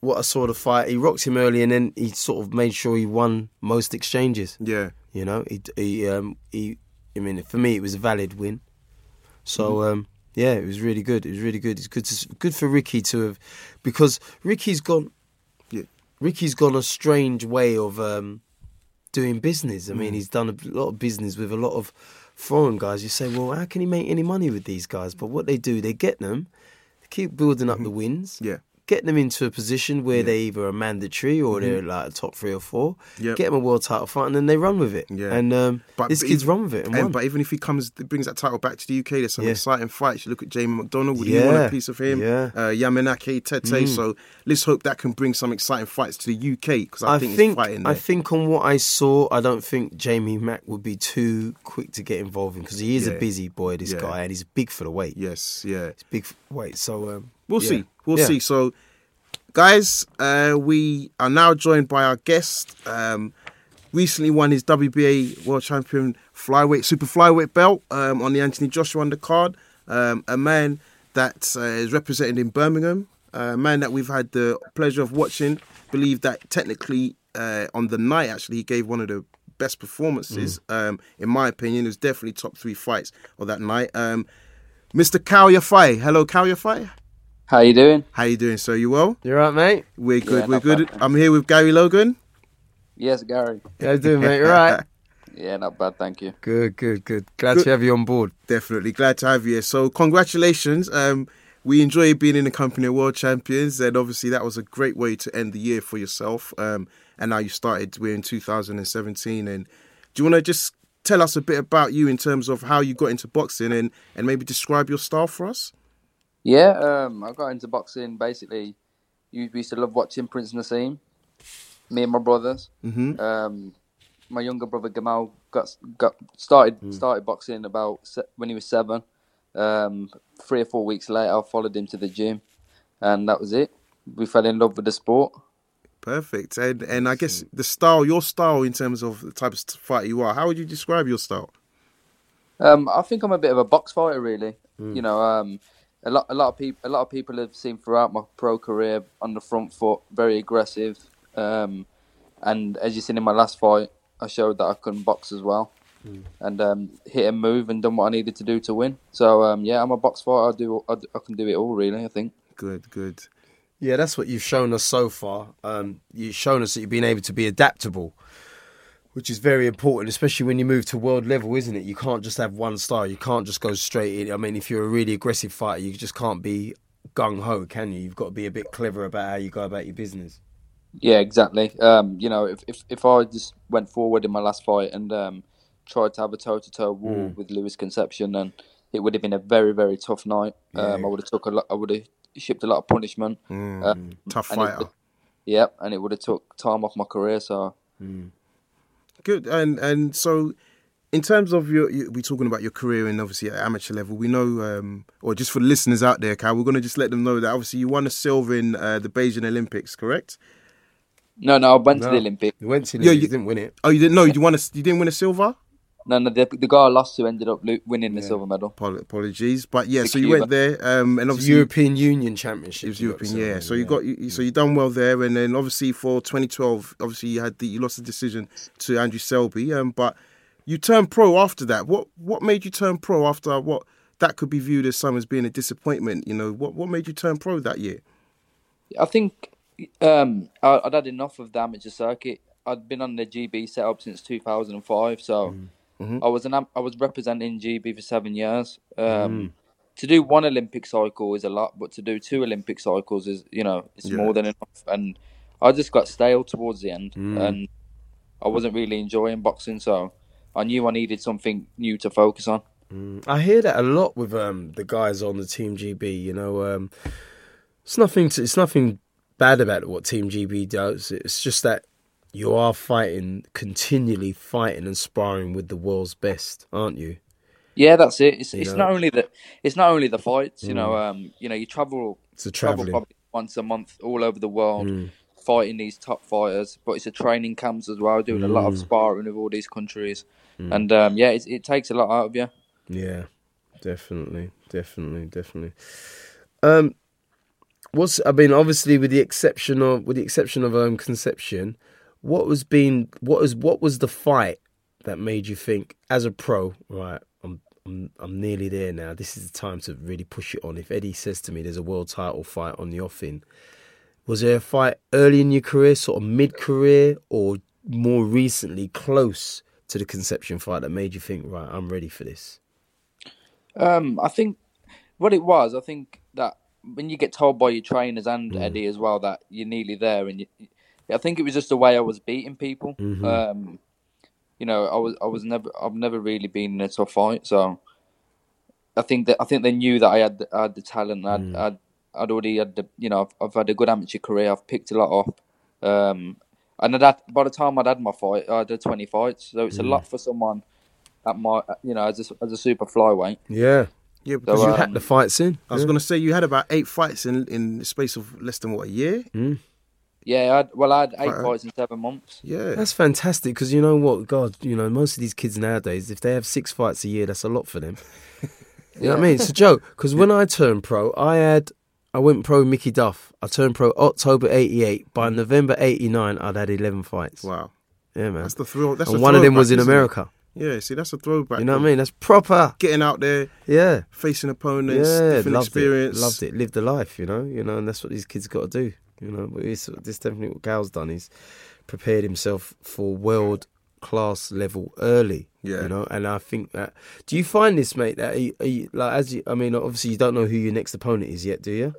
what a sort of fight. He rocked him early, and then he sort of made sure he won most exchanges. Yeah. You know, he he um he. I mean, for me, it was a valid win. So um, yeah, it was really good. It was really good. It's good to, good for Ricky to have, because Ricky's gone. Yeah. Ricky's gone a strange way of um, doing business. I mean, mm. he's done a lot of business with a lot of foreign guys. You say, well, how can he make any money with these guys? But what they do, they get them, they keep building up the mm-hmm. wins. Yeah. Get them into a position where they either are mandatory or they're like a top three or four. Yeah. Get them a world title fight, and then they run with it. Yeah. And um, But this but kid's run with it and, and- but even if he comes, brings that title back to the UK, there's some Yeah. exciting fights. You look at Jamie McDonnell. Would you want a piece of him? Yeah. Mm. Uh, Yamanaka, Tete. So let's hope that can bring some exciting fights to the UK because I, I think, think I think on what I saw, I don't think Jamie Mack would be too quick to get involved in because he is Yeah. a busy boy, this Yeah. guy, and he's big for the weight. yes, yeah. He's big for weight. So um, We'll yeah. see. We'll Yeah. see. So, guys, uh, we are now joined by our guest. Um, recently won his WBA World Champion flyweight, super flyweight belt um, on the Anthony Joshua undercard. Um, a man that uh, is represented in Birmingham. Uh, a man that we've had the pleasure of watching. Believe that technically uh, on the night, actually, he gave one of the best performances. Um, in my opinion, it was definitely top three fights of that night. Um, Mr. Kal Yafai. Hello, Kal Yafai. How you doing? How you doing, So You well? You're right, mate? We're good. Yeah, we're good. bad, I'm here with Gary Logan. Yes, Gary. How you doing, mate? You right? Yeah, not bad, thank you. Good, good, good. Glad Good. to have you on board. Definitely glad to have you here. So congratulations. Um, we enjoy being in the company of world champions, and obviously that was a great way to end the year for yourself. Um, and now you started. We're in 2017, and do you want to just tell us a bit about you in terms of how you got into boxing, and and maybe describe your style for us? Yeah, um, I got into boxing basically. You we used to love watching Prince Naseem. Me and my brothers. Mhm. Um, my younger brother Gamal got got started started boxing about se- when he was seven. Um, three or four weeks later, I followed him to the gym, and that was it. We fell in love with the sport. Perfect. And and I guess the style, your style in terms of the type of fighter you are. How would you describe your style? Um, I think I'm a bit of a box fighter, really. You know, um, a lot, a lot of people, a lot of people have seen throughout my pro career on the front foot, very aggressive. Um, and as you've seen in my last fight, I showed that I can box as well, and um, hit and move and done what I needed to do to win. So um, yeah, I'm a box fighter. I do, I, I can do it all, really. I think. Good, good. Yeah, that's what you've shown us so far. Um, you've shown us that you've been able to be adaptable, which is very important, especially when you move to world level, isn't it? You can't just have one style. You can't just go straight in. I mean, if you're a really aggressive fighter, you just can't be gung ho, can you? You've got to be a bit clever about how you go about your business. Yeah, exactly. Um, you know, if, if if I just went forward in my last fight and um, tried to have a toe to toe war with Luis Concepcion, then it would have been a very very tough night. Um, I would have took a lot. I would have shipped a lot of punishment. Um, Tough it fighter. Yep, and it would have took time off my career. So Good. And and so, in terms of your, you, we're talking about your career and obviously at amateur level. We know, um, or just for the listeners out there, Kal, we're going to just let them know that obviously you won a silver in uh, the Beijing Olympics, correct? no, no, I went to the Olympics. You went to Yeah, it, you you- didn't win it. Oh, you didn't know you won a, you didn't win a silver. No, no. The, the guy I lost to ended up winning the silver medal. Apologies, but yeah. The So you Cuba. went there, um, and It's obviously European Union Championship. It was European, to yeah. So you got you, so you done well there, and then obviously for 2012, obviously you had the you lost the decision to Andrew Selby, um, but you turned pro after that. What what made you turn pro after what that could be viewed as some as being a disappointment? You know, what what made you turn pro that year? I think um, I, I'd had enough of the amateur circuit. I'd been on the GB setup since 2005, so I was an I was representing GB for seven years. Um, To do one Olympic cycle is a lot, but to do two Olympic cycles is you know it's Yeah. more than enough. And I just got stale towards the end, and I wasn't really enjoying boxing, so I knew I needed something new to focus on. I hear that a lot with um, the guys on the Team GB. You know, um, it's nothing. To, it's nothing bad about what Team GB does. It's just that you are fighting continually, fighting and sparring with the world's best, aren't you? Yeah, that's it. It's it's not only the it's not only the fights. You know, um, you know, you travel It's a travel traveling. probably once a month all over the world, fighting these top fighters. But it's a training camps as well, doing a lot of sparring with all these countries, and um, yeah, it, it takes a lot out of you. Yeah, definitely, definitely, definitely. Um, what's I mean, obviously, with the exception of with the exception of um Concepcion, what was been what was what was the fight that made you think as a pro, right? I'm I'm I'm nearly there now. This is the time to really push it on. If Eddie says to me, "There's a world title fight on the offing," was there a fight early in your career, sort of mid career, or more recently, close to the Concepcion fight that made you think, right, I'm ready for this? Um, I think what it was, I think that when you get told by your trainers and Eddie as well that you're nearly there, and you, I think it was just the way I was beating people. Mm-hmm. Um, you know, I was I was never I've never really been in a tough fight, so I think that I think they knew that I had the, I had the talent. I'd, mm. I'd I'd already had the you know I've, I've had a good amateur career. I've picked a lot up. Um, and I'd had, by the time I'd had my fight, I had 20 fights, so it's a mm. lot for someone at my you know as a, as a super flyweight. Yeah, Yeah, because So, you had. had the fights in. I was going to say you had about eight fights in in the space of less than what a year. Mm. Yeah, I had, well, I had eight Quite a- fights uh, in seven months. Yeah, That's fantastic because you know what, God, you know most of these kids nowadays, if they have six fights a year, that's a lot for them. You know what I mean? It's a joke because when I turned pro, I had I went pro Mickey Duff. I turned pro October '88. By mm. November '89, I'd had 11 fights. wow. Yeah, man. That's the thrill. That's and a one of them was in isn't it? America. Yeah, see, that's a throwback. You know what I mean? That's proper. Getting out there, Yeah. facing opponents, Yeah, different loved experience. it. Loved it. Lived the life, you know. You know, and that's what these kids got to do. You know, but it's, this definitely what Gal's done. He's prepared himself for world class level early. Yeah. you know, and I think that. Do you find this, mate? That are you, are you, like as you, I mean, obviously you don't know who your next opponent is yet, do you?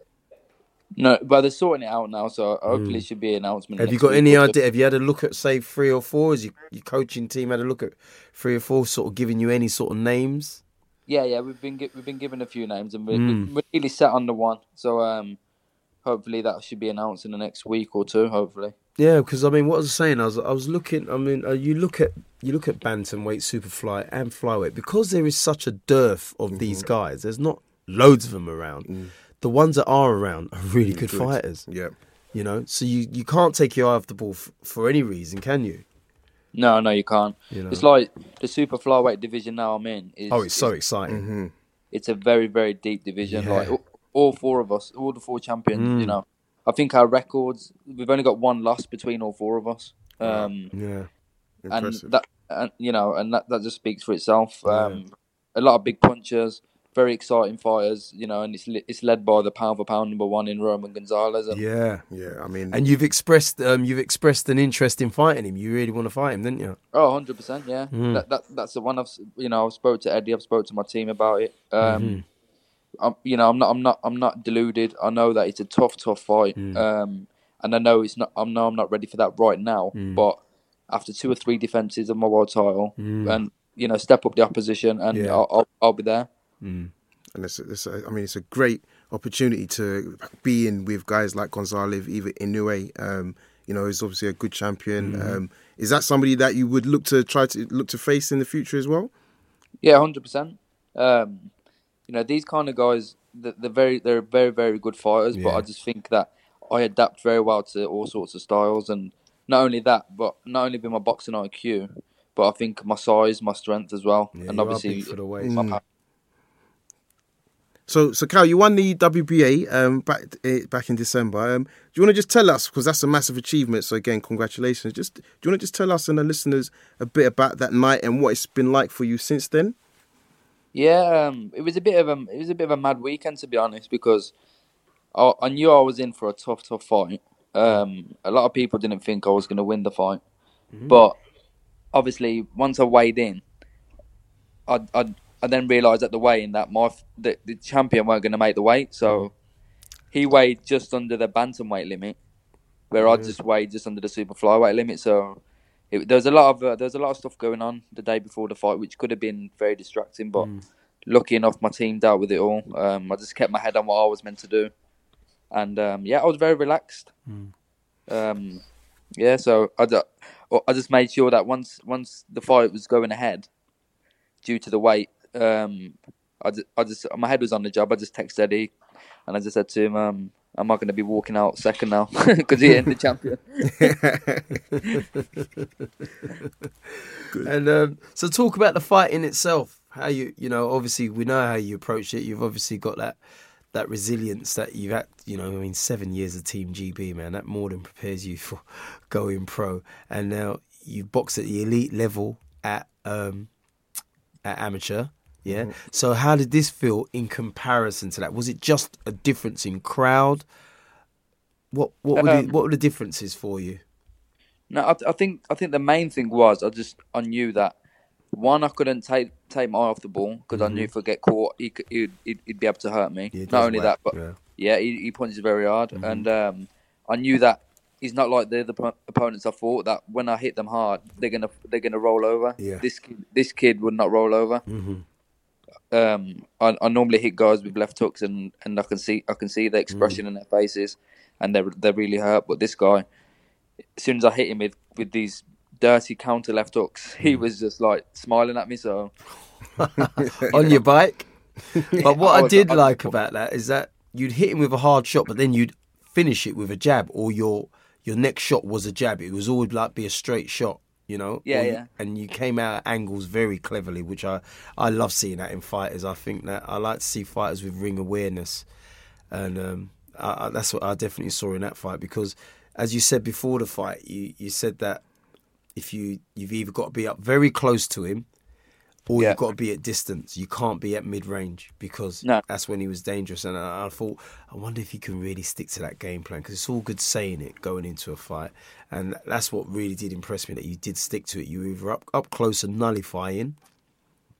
No, but they're sorting it out now, so hopefully it should be an announcement. Have you got any idea? Have you had a look at say three or four? Has your, your coaching team had a look at three or four, sort of giving you any sort of names? Yeah, yeah, we've been we've been given a few names, and we're, Mm. we're really set on the one. So um, hopefully that should be announced in the next week or two. Hopefully. Yeah, because I mean, what I was saying, I was I was looking. I mean, uh, you look at you look at bantamweight, superfly, and flyweight because there is such a dearth of mm-hmm. these guys. There's not loads of them around. Mm. The ones that are around are really mm, good, fighters. Yeah, You know, so you, you can't take your eye off the ball f- for any reason, can you? No, no, you can't. You know. It's like the super flyweight division now I'm in. Is, Oh, it's so is- exciting. Mm-hmm. it's a very very deep division. Yeah. Like all, all four of us, all the four champions. Mm. You know, I think our records. We've only got one loss between all four of us. Um, Yeah, and that and you know and that, that just speaks for itself um a lot of big punchers very exciting fighters you know and it's li- it's led by the pound for pound number one in roman gonzalez and yeah. yeah. I mean, And you've expressed um, you've expressed an interest in fighting him. You really want to fight him, didn't you? oh 100 percent yeah Mm. that, that that's the one i've you know i've spoke to eddie i've spoke to my team about it um Mm-hmm. I'm, you know i'm not i'm not i'm not deluded i know that it's a tough tough fight Mm. um and i know it's not i know i'm not ready for that right now Mm. but after two or three defenses of my world title and you know step up the opposition and Mm. Yeah. I'll, I'll i'll be there and it's, it's a, I mean, it's a great opportunity to be in with guys like Gonzalez, even Inoue. Um, you know, he's obviously a good champion. Mm-hmm. Um, is that somebody that you would look to try to look to face in the future as well? Yeah, hundred percent. Um, you know, these kind of guys, they're, they're very, they're very, very good fighters. But I just think that I adapt very well to all sorts of styles, and not only that, but not only with my boxing IQ, but I think my size, my strength as well, Yeah, and you are obviously for the waist. my Mm. So, so Kal, you won the WBA um, back eh, back in December. Um, do you want to just tell us because that's a massive achievement? So again, congratulations. Just do you want to just tell us and the listeners a bit about that night and what it's been like for you since then? Yeah, um, it was a bit of a it was a bit of a mad weekend to be honest because I, I knew I was in for a tough, tough fight. Um, a lot of people didn't think I was going to win the fight, but obviously once I weighed in, I I, I then realised at the weigh-in that my the, the champion weren't going to make the weight, so he weighed just under the bantamweight limit, where I just weighed just under the super flyweight limit. So it, there was a lot of uh, there was a lot of stuff going on the day before the fight, which could have been very distracting. But lucky enough, my team dealt with it all. Um, I just kept my head on what I was meant to do, and um, yeah, I was very relaxed. Um, yeah, so I, I just made sure that once once the fight was going ahead, due to the weight, um, I just, I just my head was on the job. I just texted Eddie, and I just said to him, um, "Am I going to be walking out second now because he ain't the champion?" And um, so, talk about the fight in itself. How you, you know, obviously we know how you approach it. You've obviously got that that resilience that you've had. You know, I mean, seven years of Team GB, man, that more than prepares you for going pro. And now you box at the elite level at um, at amateur. Yeah. So, how did this feel in comparison to that? Was it just a difference in crowd? What what were the, Um, what were the differences for you? No, I, I think I think the main thing was I just I knew that one I couldn't take take my eye off the ball because I knew if I get caught he could, he'd, he'd, he'd be able to hurt me. Yeah, Not only that, but yeah. yeah, he, he punches very hard, and um, I knew that he's not like the other po- opponents I fought. That when I hit them hard, they're gonna they're gonna roll over. Yeah. This kid, this kid would not roll over. Um, I, I normally hit guys with left hooks, and, and I can see I can see the expression in their faces, and they're they're really hurt. But this guy, as soon as I hit him with, with these dirty counter left hooks, he was just like smiling at me. So on your bike. But what I I did I- like about that is that you'd hit him with a hard shot, but then you'd finish it with a jab, or your your next shot was a jab. It was always like be a straight shot, you know. Yeah, Or yeah. And you came out at angles very cleverly, which I I love seeing that in fighters. I think that I like to see fighters with ring awareness, and um, I, I, that's what I definitely saw in that fight because, as you said before the fight, you you said that if you you've either got to be up very close to him or Yeah. you've got to be at distance. You can't be at mid range because No. that's when he was dangerous. And I, I thought, I wonder if he can really stick to that game plan because it's all good saying it going into a fight, and that's what really did impress me that you did stick to it. You were either up up close and nullifying,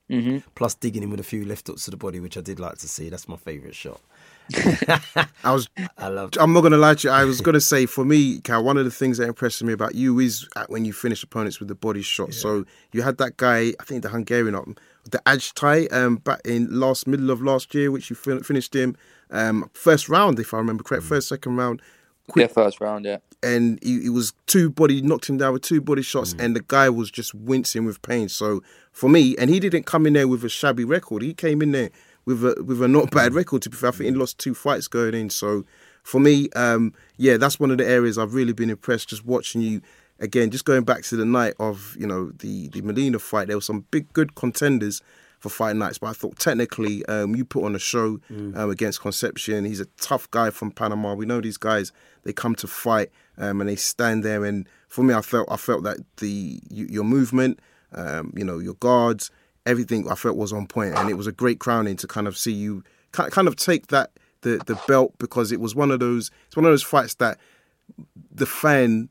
Mm-hmm. plus digging him with a few left hooks to the body, which I did like to see. That's my favourite shot. I was I love. I'm not gonna lie to you. I was gonna say for me, Kal, one of the things that impresses me about you is when you finish opponents with the body shot. So you had that guy, I think the Hungarian, the Ajtai, um, back in last middle of last year, which you fin- finished him um, first round, if I remember correct, first second round, Quick. yeah, first round, yeah. and he, he was two body knocked him down with two body shots, and the guy was just wincing with pain. So for me, and he didn't come in there with a shabby record. He came in there with a with a not bad record. To be fair, I think he lost two fights going in. So for me, um, yeah, that's one of the areas I've really been impressed just watching you. Again, just going back to the night of you know the the Molina fight, there were some big good contenders for fight nights, but I thought technically um, you put on a show um, against Concepcion. He's a tough guy from Panama. We know these guys; they come to fight um, and they stand there. And for me, I felt I felt that the your movement, um, you know, your guards, everything I felt was on point, and it was a great crowning to kind of see you kind of take that the the belt because it was one of those it's one of those fights that the fan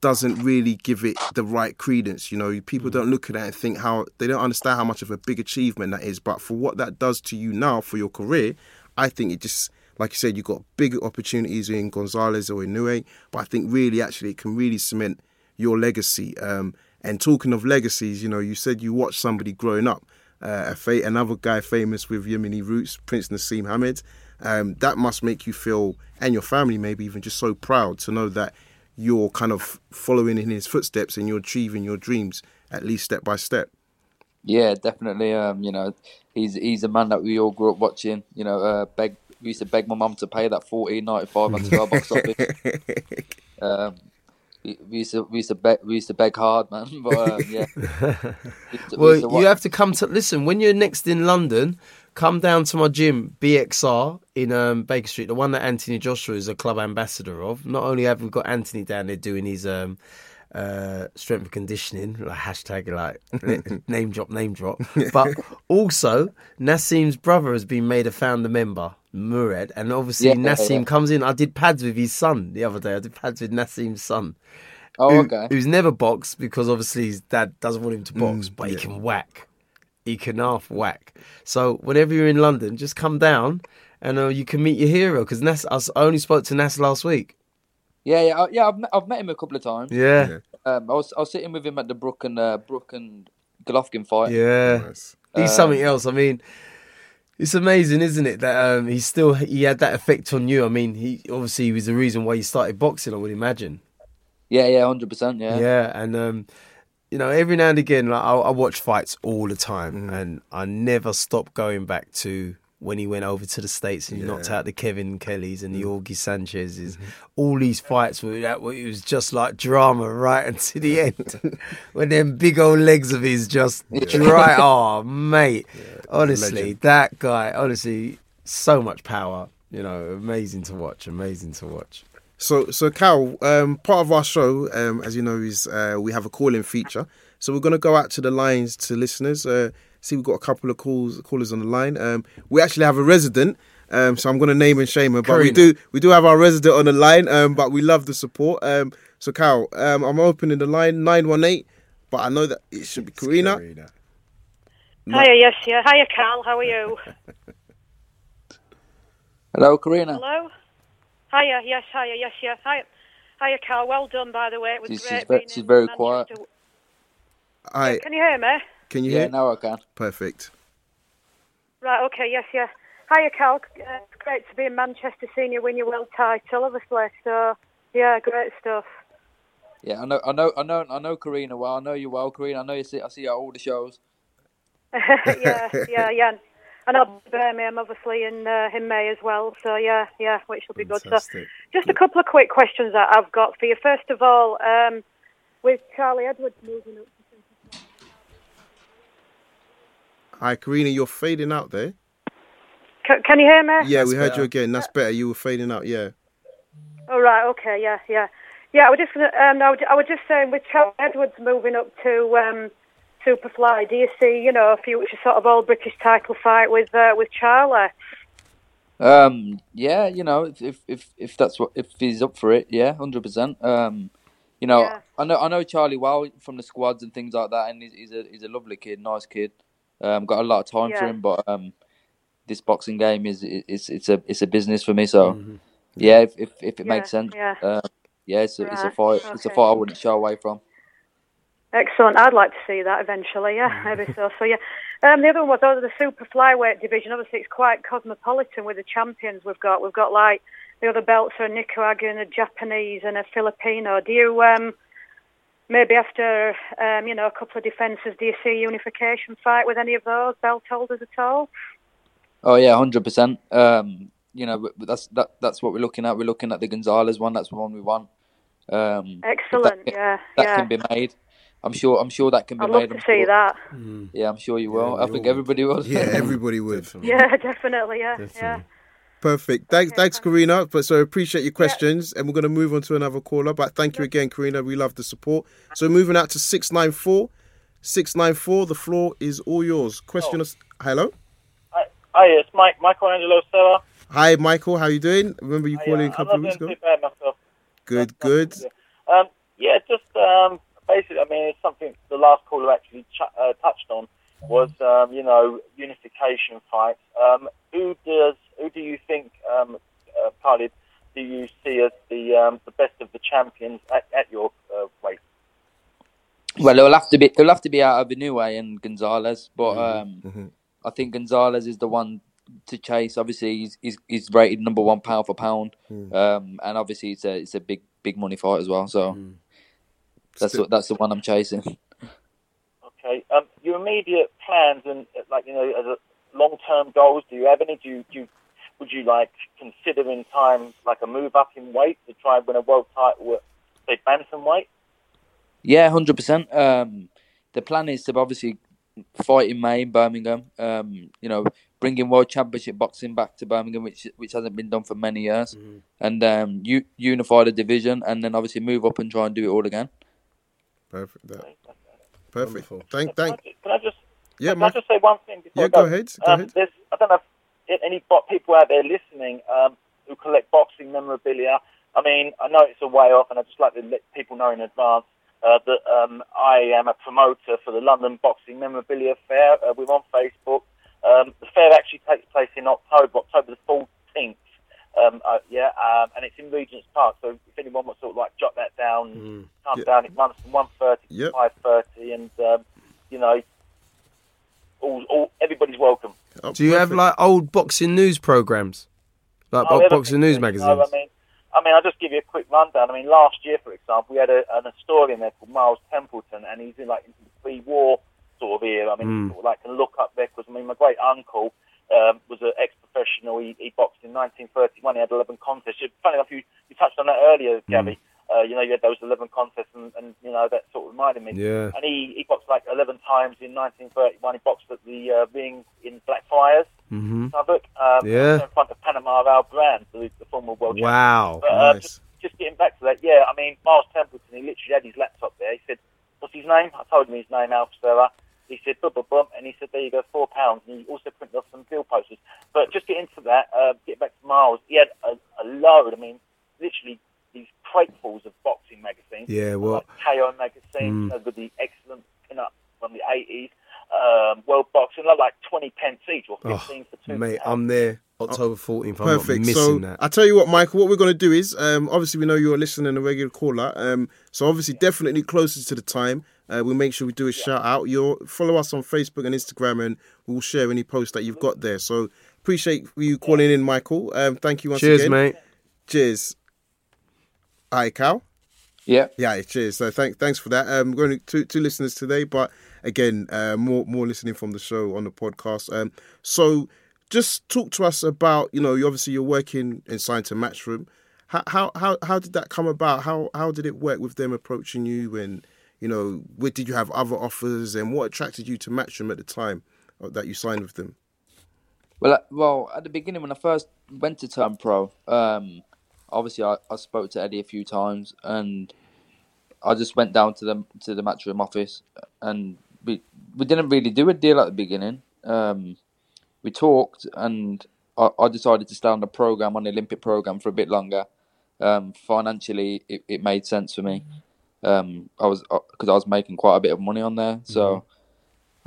doesn't really give it the right credence. You know, people don't look at it and think how they don't understand how much of a big achievement that is. But for what that does to you now for your career, I think it just like you said, you've got bigger opportunities in Gonzalez or in Nue. But I think really, actually, it can really cement your legacy. Um, and talking of legacies, you know, you said you watched somebody growing up. Uh, a fa- another guy famous with Yemeni roots, Prince Naseem Hamed. Um, that must make you feel, and your family maybe even just so proud to know that you're kind of following in his footsteps and you're achieving your dreams at least step by step. Yeah, definitely. Um, you know, he's he's a man that we all grew up watching. You know, uh, beg we used to beg my mum to pay that fourteen ninety five on the box office. Um, we, we used to we used to beg we used to beg hard, man. But um, yeah, We to- we used to Well, wa- you have to come to listen when you're next in London. Come down to my gym, BXR in um, Baker Street, the one that Anthony Joshua is a club ambassador of. Not only have we got Anthony down there doing his um, uh, strength and conditioning, like hashtag like name drop, name drop, but also Naseem's brother has been made a founder member, Murad, and obviously Yeah, Naseem yeah. comes in. I did pads with his son the other day. I did pads with Naseem's son oh who- okay. who's never boxed because obviously his dad doesn't want him to box, but he can whack. He can half whack. So whenever you're in London, just come down and uh, you can meet your hero. Because Nas, I only spoke to Nas last week. Yeah, yeah, I- yeah. I've met, I've met him a couple of times. Yeah, yeah. Um, I was I was sitting with him at the Brook and uh, Brook and Golovkin fight. Nice. He's something else. I mean, it's amazing, isn't it? That um, he still he had that effect on you. I mean, he obviously he was the reason why you started boxing. I would imagine. yeah, yeah, hundred percent. Yeah. Yeah, and um, you know, every now and again, like I, I watch fights all the time, and I never stop going back to when he went over to the states and he knocked out the Kevin Kellys and the Augie Sanchez's. All these fights were that it was just like drama right until the end, when them big old legs of his just dry. Oh, mate, honestly, legend. that guy, honestly, so much power. You know, amazing to watch. Amazing to watch. So, so Kal, um, part of our show, um, as you know, is uh, we have a call-in feature. So we're going to go out to the lines to listeners. Uh, see, we've got a couple of calls, callers on the line. Um, we actually have a resident, um, so I'm going to name and shame her. But we do, we do have our resident on the line. Um, but we love the support. Um, so Kal, um, I'm opening the line nine one eight, but I know that it should be Karina. Hiya, yes, yeah. Hiya, Carl. How are you? Hello, Karina. Hello. Hiya, yes, hiya, yes, yeah. Hiya, hiya, Carl. Well done, by the way. It was She's- great. she's ve- being she's in very Manchester. quiet. Hi, Can you hear me? Can you Yeah, hear? now I can. Perfect. Right. Okay. Yes. Yeah. Hiya, Carl. Uh, it's great to be in Manchester, seeing you win your world title, obviously. So, yeah, great stuff. Yeah, I know, I know, I know, I know Karina well. I know you well, Karina. I know you see, I see you at all the shows. yeah, yeah, yeah. And I'll be in Birmingham, obviously, in uh, in May as well. So yeah, yeah, which will be good. So, Fantastic. just a couple of quick questions that I've got for you. First of all, um, with Charlie Edwards moving up. Hi, Karina, you're fading out there. Can, can you hear me? Yeah, we heard better. you again. That's better. You were fading out. Yeah. Oh right, okay, yeah, yeah, yeah. I was just gonna, um, I was, I was just saying with Charlie Edwards moving up to um, Superfly, do you see, you know, a future sort of all British title fight with uh, with Charlie? Um, yeah, you know, if if if, if that's what if he's up for it, yeah, hundred percent. Um, you know, Yeah. I know I know Charlie well from the squads and things like that, and he's, he's a he's a lovely kid, nice kid. Um, got a lot of time for him, but um, this boxing game is it's it's a it's a business for me. So yeah, if if, if it Yeah, makes sense, yeah. uh, yeah, it's a it's a Right, fight. It's a fight I wouldn't shy away from. Excellent. I'd like to see that eventually. Yeah, maybe so. So yeah. Um, the other one was oh, the super flyweight division. Obviously, it's quite cosmopolitan with the champions we've got. We've got like the other belts are a Nicaraguan, a Japanese, and a Filipino. Do you um, maybe after um, you know a couple of defences, do you see a unification fight with any of those belt holders at all? Oh yeah, hundred percent. Um, you know, but- but that's that that's what we're looking at. We're looking at the Gonzalez one. That's the one we want. Um, if that Excellent. yeah, that yeah. can be made. I'm sure. I'm sure that can be I'd made. love to I'm see sure- that. Yeah, I'm sure you will. we I think all everybody will. Yeah, everybody would. Yeah, definitely. Yeah, yeah. Perfect. Thanks, thanks, Karina. But so appreciate your questions, and we're going to move on to another caller. But thank you again, Karina. We love the support. So moving out to six nine four, six nine four. The floor is all yours. Question. us Hello. Hi, hi, it's Mike, Michelangelo Stella. Hi, Michael. How you doing? Remember you Hi, calling uh, a couple I'm of weeks ago. too bad myself. Good, good. Um, yeah, just um, basically, I mean, it's something the last caller actually ch- uh, touched on was, um, you know, unification fights. Um, who does, who do you think, um, uh, Khalid, do you see as the um, the best of the champions at, at your uh, weight? Well, it'll have to be. It'll have to be out of Inoue and Gonzalez, but Mm-hmm. um, I think Gonzalez is the one to chase. Obviously, he's he's, he's rated number one pound for pound, Mm. um, and obviously it's a it's a big big money fight as well. So Mm. that's Still- what, that's the one I'm chasing. Okay. Um, your immediate plans and uh, like you know, as a long-term goals, do you have any? Do you, do you, would you like consider in time like a move up in weight to try and win a world title at say bantamweight? Yeah, hundred percent. Um, the plan is to obviously fight in May in Birmingham. Um, you know, bringing World Championship boxing back to Birmingham, which which hasn't been done for many years, and um, u- unify the division, and then obviously move up and try and do it all again. Perfect. That. Perfect. Wonderful. Thank, Can I thank. Can I just Yeah, can I just say one thing? Before Yeah, I go ahead. Go um, ahead. There's, I don't know if any bo- people out there listening um, who collect boxing memorabilia. I mean, I know it's a way off, and I just like to let people know in advance uh, that um, I am a promoter for the London Boxing Memorabilia Fair. Uh, we're on Facebook. Um, the fair actually takes place in October, October the 14th. Um, uh, yeah, um, and it's in Regent's Park. So if anyone wants to sort of like jot that down, come Yeah. down. It runs from 1.30 Yep. to 5.30, and um, you know, all, all everybody's welcome. Oh, Do you have like old boxing news programs, like Oh, bo- everything, boxing news you know, magazines? I mean, I mean, I'll just give you a quick rundown. I mean, last year, for example, we had a, an historian there called Miles Templeton, and he's in like into the pre-war sort of era. I mean, Mm. sort of like can look up records. I mean, my great uncle um, was an ex-professional. He, he boxed in 1931. He had 11 contests. Funny enough, you, you touched on that earlier, Gabby. Uh, you know, you had those 11 contests, and, and you know that sort of reminded me. Yeah. And he, he boxed like 11 times in 1931. He boxed at the uh, ring in Blackfriars, hmm Southwark. Um, Yeah. In front of Panama Al Brown, the, the former world champion. Wow. But, uh, Nice. just, just getting back to that, yeah, I mean, Miles Templeton, he literally had his laptop there. He said, what's his name? I told him his name, Alf Serra. He said, bum, bum, bum, and he said, there you go, four pounds. And he also printed off some bill posters. But just get into that, uh, get back to Miles, he had a, a load, I mean, literally these cratefuls of boxing magazines. Yeah, well- Like KO magazine, Mm. you know, with the excellent pin-up from the 80s. Um, World Boxing, like, like 20 pence each or 15 for two. Oh, Mate, pounds. I'm there October 14th. I'm Perfect. not So missing that. I tell you what, Michael, what we're going to do is, um, obviously we know you're listening and a regular caller. Um, so obviously definitely closer to the time, uh, we'll make sure we do a shout out. You'll follow us on Facebook and Instagram, and we'll share any posts that you've got there. So appreciate you calling in, Michael. Um, thank you once Cheers, again. mate. Cheers. Hi, Kal. Yeah. Yeah, cheers. So thank, thanks for that. Um, we're going to two, two listeners today, but again, uh, more more listening from the show on the podcast. Um, so just talk to us about you know, you obviously you're working in Science and Matchroom. How how how how did that come about? How how did it work with them approaching you? And you know, where did you have other offers? And what attracted you to Matchroom at the time uh, that you signed with them? Well, uh, well, at the beginning when I first went to turn pro, um, obviously I, I spoke to Eddie a few times, and I just went down to the to the matchroom office, and we we didn't really do a deal at the beginning. Um, we talked, and I, I decided to stay on the program on the Olympic program for a bit longer. Um, financially, it, it made sense for me. Um, I was because I was making quite a bit of money on there, so.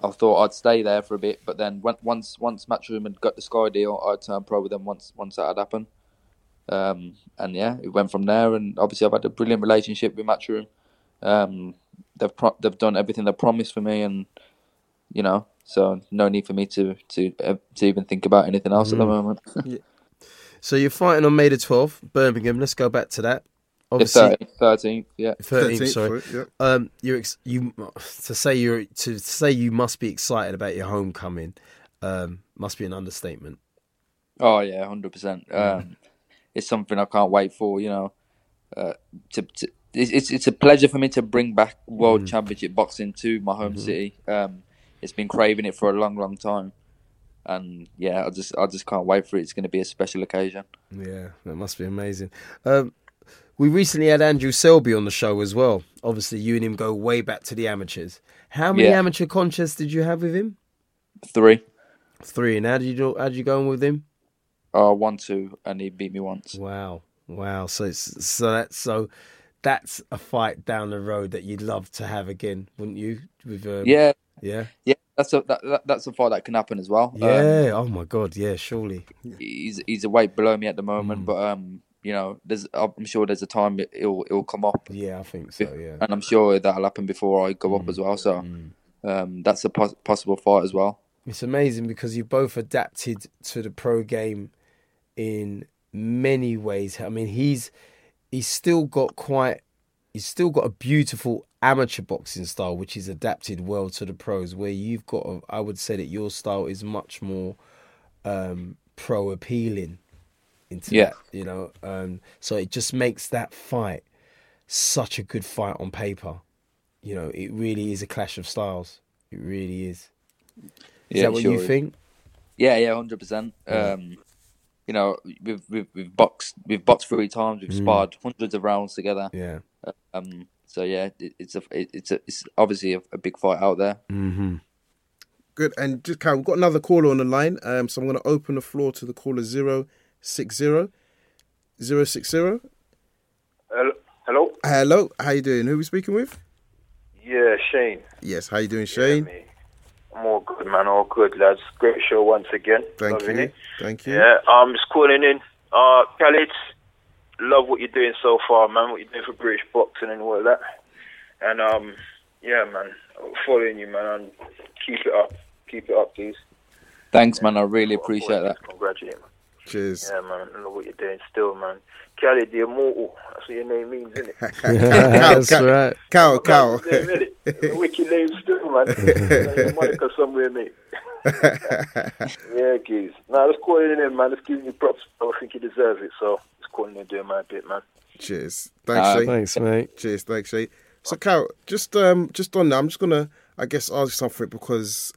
I thought I'd stay there for a bit, but then when, once once Matchroom had got the Sky deal, I'd turn pro with them once once that had happened. Um, and yeah, it went from there. And obviously, I've had a brilliant relationship with Matchroom. Um, they've pro- they've done everything they promised for me, and you know, so no need for me to to uh, to even think about anything else at the moment. So you're fighting on May the 12th, Birmingham. Let's go back to that. The Obviously, 13th, 13th, yeah. 13th, 13th, sorry. for it, Um, you're ex- you to say you're to say you must be excited about your homecoming. Um, must be an understatement. Oh yeah, hundred percent. Um, it's something I can't wait for. You know, uh, to, to it's it's it's a pleasure for me to bring back World Championship boxing to my home city. Um, it's been craving it for a long, long time, and yeah, I just I just can't wait for it. It's going to be a special occasion. Yeah, that must be amazing. Um, we recently had Andrew Selby on the show as well. Obviously, you and him go way back to the amateurs. How many Yeah. amateur contests did you have with him? Three, Three. And how did you do, how did you go on with him? uh, one, two, and he beat me once. Wow, wow. So it's, so that's so that's a fight down the road that you'd love to have again, wouldn't you? With um, Yeah, yeah, yeah. That's a that, that, that's a fight that can happen as well. Um, yeah. oh my god, yeah. Surely. he's he's a weight below me at the Mm. moment, but um, you know, there's I'm sure there's a time it, it'll it'll come up. Yeah, I think so. Yeah. and I'm sure that'll happen before I go Mm. up as well. So um, that's a pos- possible fight as well. It's amazing because you both adapted to the pro game in many ways. I mean, he's he's still got quite he's still got a beautiful amateur boxing style which is adapted well to the pros where you've got a, I would say that your style is much more um pro appealing into Yeah. that, you know. Um so it just makes that fight such a good fight on paper. You know, it really is a clash of styles. It really is. Is Yeah, that what sure you think? Yeah, yeah, hundred percent. Um, you know, we've we've we've boxed we've boxed three times. We've sparred hundreds of rounds together. Yeah. Um, so yeah, it, it's a it, it's a it's obviously a, a big fight out there. Mm-hmm. Good. And just Carol, we've got another caller on the line. Um, so I'm going to open the floor to the caller 060 060. Hello. Hello. Hello. How you doing? Who are we speaking with? Yeah, Shane. Yes. How you doing, Shane? Me. I'm all good, man. All good, lads. Great show once again. Thank Loving you. it. Thank you. Yeah, I'm just calling in. Uh, Khalid, love what you're doing so far, man. What you're doing for British boxing and all that. And um, yeah, man, I'm following you, man. And keep it up. Keep it up, please. Thanks, man. I really appreciate that. Congratulate, man. Cheers. Yeah, man. I love what you're doing still, man. Khalid, the immortal. That's what your name means, isn't it? That's right. Cow, cow. Name, innit? Wicked name still, man. Like Monica somewhere, mate. yeah, geez. Nah, let's call it in, man. Let's give you props. I think you deserve it, so let's call it in doing my bit, man. Cheers. Thanks, Uh, Shay. Thanks, mate. Cheers. Thanks, Shay. So, Carol, just um, just on that, I'm just gonna, I guess, ask something because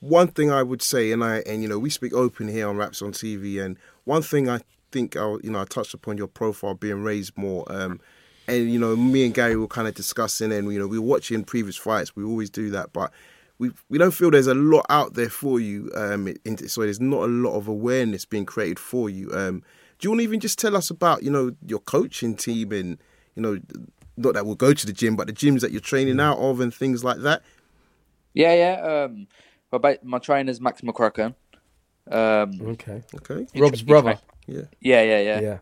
one thing I would say, and I, and you know, we speak open here on Raps on TV, and one thing I think I, you know, I touched upon your profile being raised more, um, and you know, me and Gary were kind of discussing, and you know, we were watching previous fights. We always do that, but we we don't feel there's a lot out there for you. Um, in, so there's not a lot of awareness being created for you. Um, do you want to even just tell us about you know your coaching team and you know not that we'll go to the gym, but the gyms that you're training out of and things like that? Yeah, yeah. Um, well, ba- my trainer's Max McCracken. Um, Okay. Okay. Rob's tra- brother. tra- Yeah. yeah, yeah, yeah, Yeah.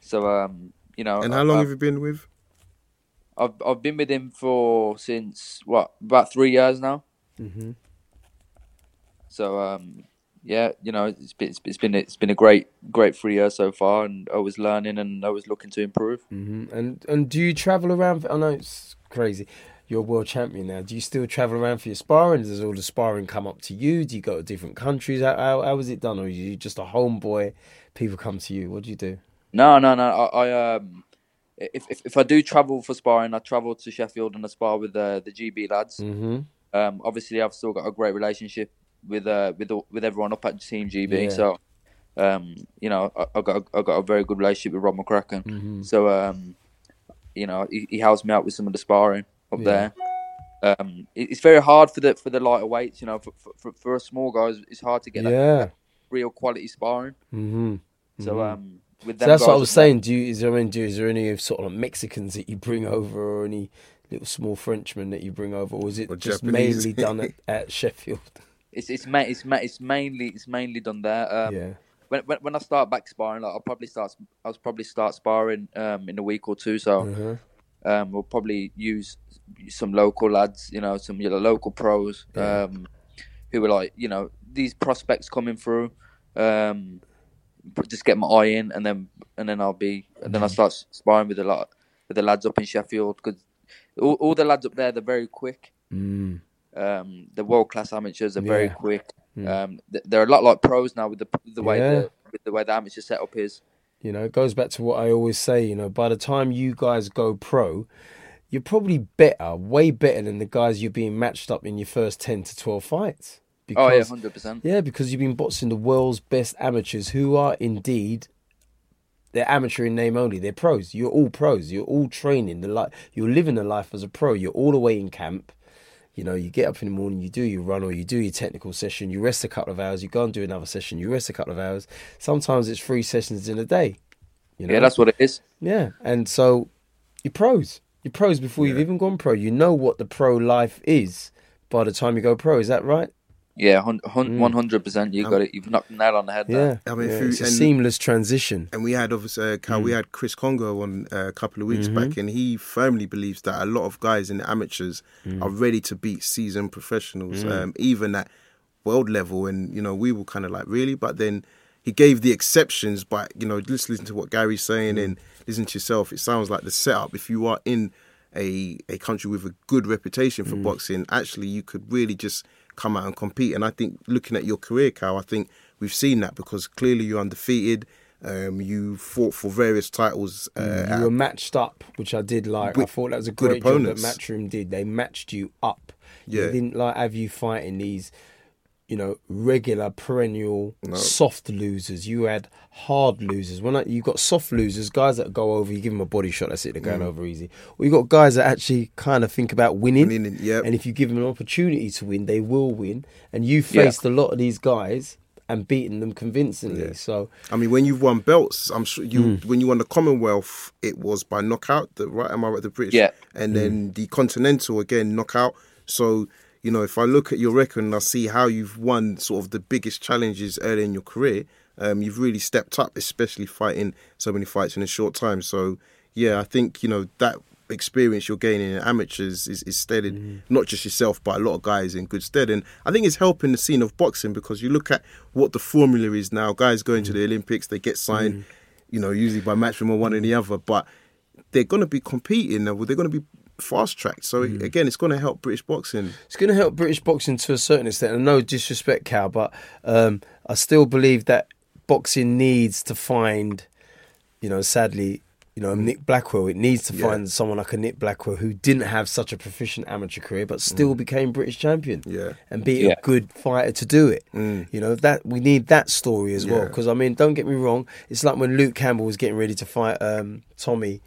So, um, you know, And how long I- have you been with? I've I've been with him for since what about three years now. Mm-hmm. So um, yeah, you know, it's been it's, it's been it's been a great great three years so far, and I was learning and I was looking to improve. hmm And and do you travel around? I know it's crazy. You're a world champion now. Do you still travel around for your sparring? Does all the sparring come up to you? Do you go to different countries? How how, how is it done? Or are you just a homeboy? People come to you. What do you do? No, no, no. I, I um, if, if if I do travel for sparring, I travel to Sheffield and I spar with uh, the GB lads. Mm-hmm. Um, obviously, I've still got a great relationship with uh with with everyone up at Team GB. Yeah. So, um, you know, I, I got a, I got a very good relationship with Rob McCracken. Mm-hmm. So, um, you know, he, he helps me out with some of the sparring up Yeah. there. Um, it- it's very hard for the for the lighter weights. You know, for for, for, for us small guys, it's hard to get that Yeah. real quality sparring. Mm-hmm. So, um, with So them that's what I was saying. Do you, is there any, do, is there any sort of Mexicans that you bring over, or any little small Frenchmen that you bring over, or is it Or just Japanese. mainly done at, at Sheffield? It's it's ma- it's ma- it's mainly it's mainly done there. Um, yeah. when, when when I start back sparring, like I'll probably start I'll probably start sparring um in a week or two. So Uh-huh. Um we'll probably use some local lads, you know, some you know, local pros, um, who are like you know these prospects coming through. Um, just get my eye in, and then and then I'll be and then I start sparring with a lot with the lads up in Sheffield because all, all the lads up there they're very quick. Mm. Um, the world class amateurs are very quick. Mm. Um, they're a lot like pros now with the the way Yeah. the with the way the amateur setup is. You know, it goes back to what I always say. You know, by the time you guys go pro, you're probably better, way better than the guys you're being matched up in your first ten to twelve fights. oh yeah, Because- hundred percent. Yeah, because you've been boxing the world's best amateurs who are indeed they're amateur in name only. They're pros. You're all pros. You're all training the life. You're living the life as a pro. You're all the way in camp. You know, you get up in the morning, you do your run or you do your technical session, you rest a couple of hours, you go and do another session, you rest a couple of hours. Sometimes it's three sessions in a day. You know? Yeah, that's what it is. Yeah, and so you're pros. You're pros before you've even gone pro. You know what the pro life is by the time you go pro. Is that right? Yeah, mm. one hundred percent. You um, got it. You've knocked the nail on the head. Yeah, There. I mean, yeah, through- it's a and- seamless transition. And we had obviously uh, Kal, we mm. had Chris Congo on uh, a couple of weeks back, mm-hmm. and he firmly believes that a lot of guys in the amateurs mm. are ready to beat seasoned professionals, um, even at world level. And you know, we were kind of like, really, but then he gave the exceptions. But you know, just listen to what Gary's saying and listen to yourself. It sounds like the setup. If you are in a a country with a good reputation for boxing, actually, you could really just come out and compete. And I think looking at your career, Kal, I think we've seen that because clearly you're undefeated. Um, you fought for various titles. Uh, you were matched up, which I did like. I thought that was a good great job that. Matchroom did. They matched you up. Yeah. They didn't like have you fighting these, you know, regular perennial soft losers. You had hard losers. When I, you got soft losers, guys that go over, you give them a body shot. That's it. They're going Mm. over easy. Well, you got guys that actually kind of think about winning. Winning, yep. And if you give them an opportunity to win, they will win. And you Yeah. faced a lot of these guys and beaten them convincingly. So I mean, when you've won belts, I'm sure you Mm. when you won the Commonwealth, it was by knockout. The right, am I right? The British, Yeah. and then the Continental again knockout. So you know, if I look at your record and I see how you've won sort of the biggest challenges early in your career, um, you've really stepped up, especially fighting so many fights in a short time. So yeah, I think you know that experience you're gaining in amateurs is, is steaded mm. not just yourself but a lot of guys in good stead. And I think it's helping the scene of boxing because you look at what the formula is now. Guys going to mm. the Olympics they get signed mm. you know usually by matchroom or one or the other but they're going to be competing they're going to be fast tracked so again it's going to help British boxing It's going to help British boxing to a certain extent. And no disrespect, Kal, but um, I still believe that boxing needs to find, you know, sadly, you know, Nick Blackwell. It needs to Yeah. find someone like a Nick Blackwell who didn't have such a proficient amateur career, but still became British champion. Yeah. and be Yeah. a good fighter to do it. You know that we need that story as well. Because I mean, don't get me wrong. It's like when Luke Campbell was getting ready to fight um, Tommy.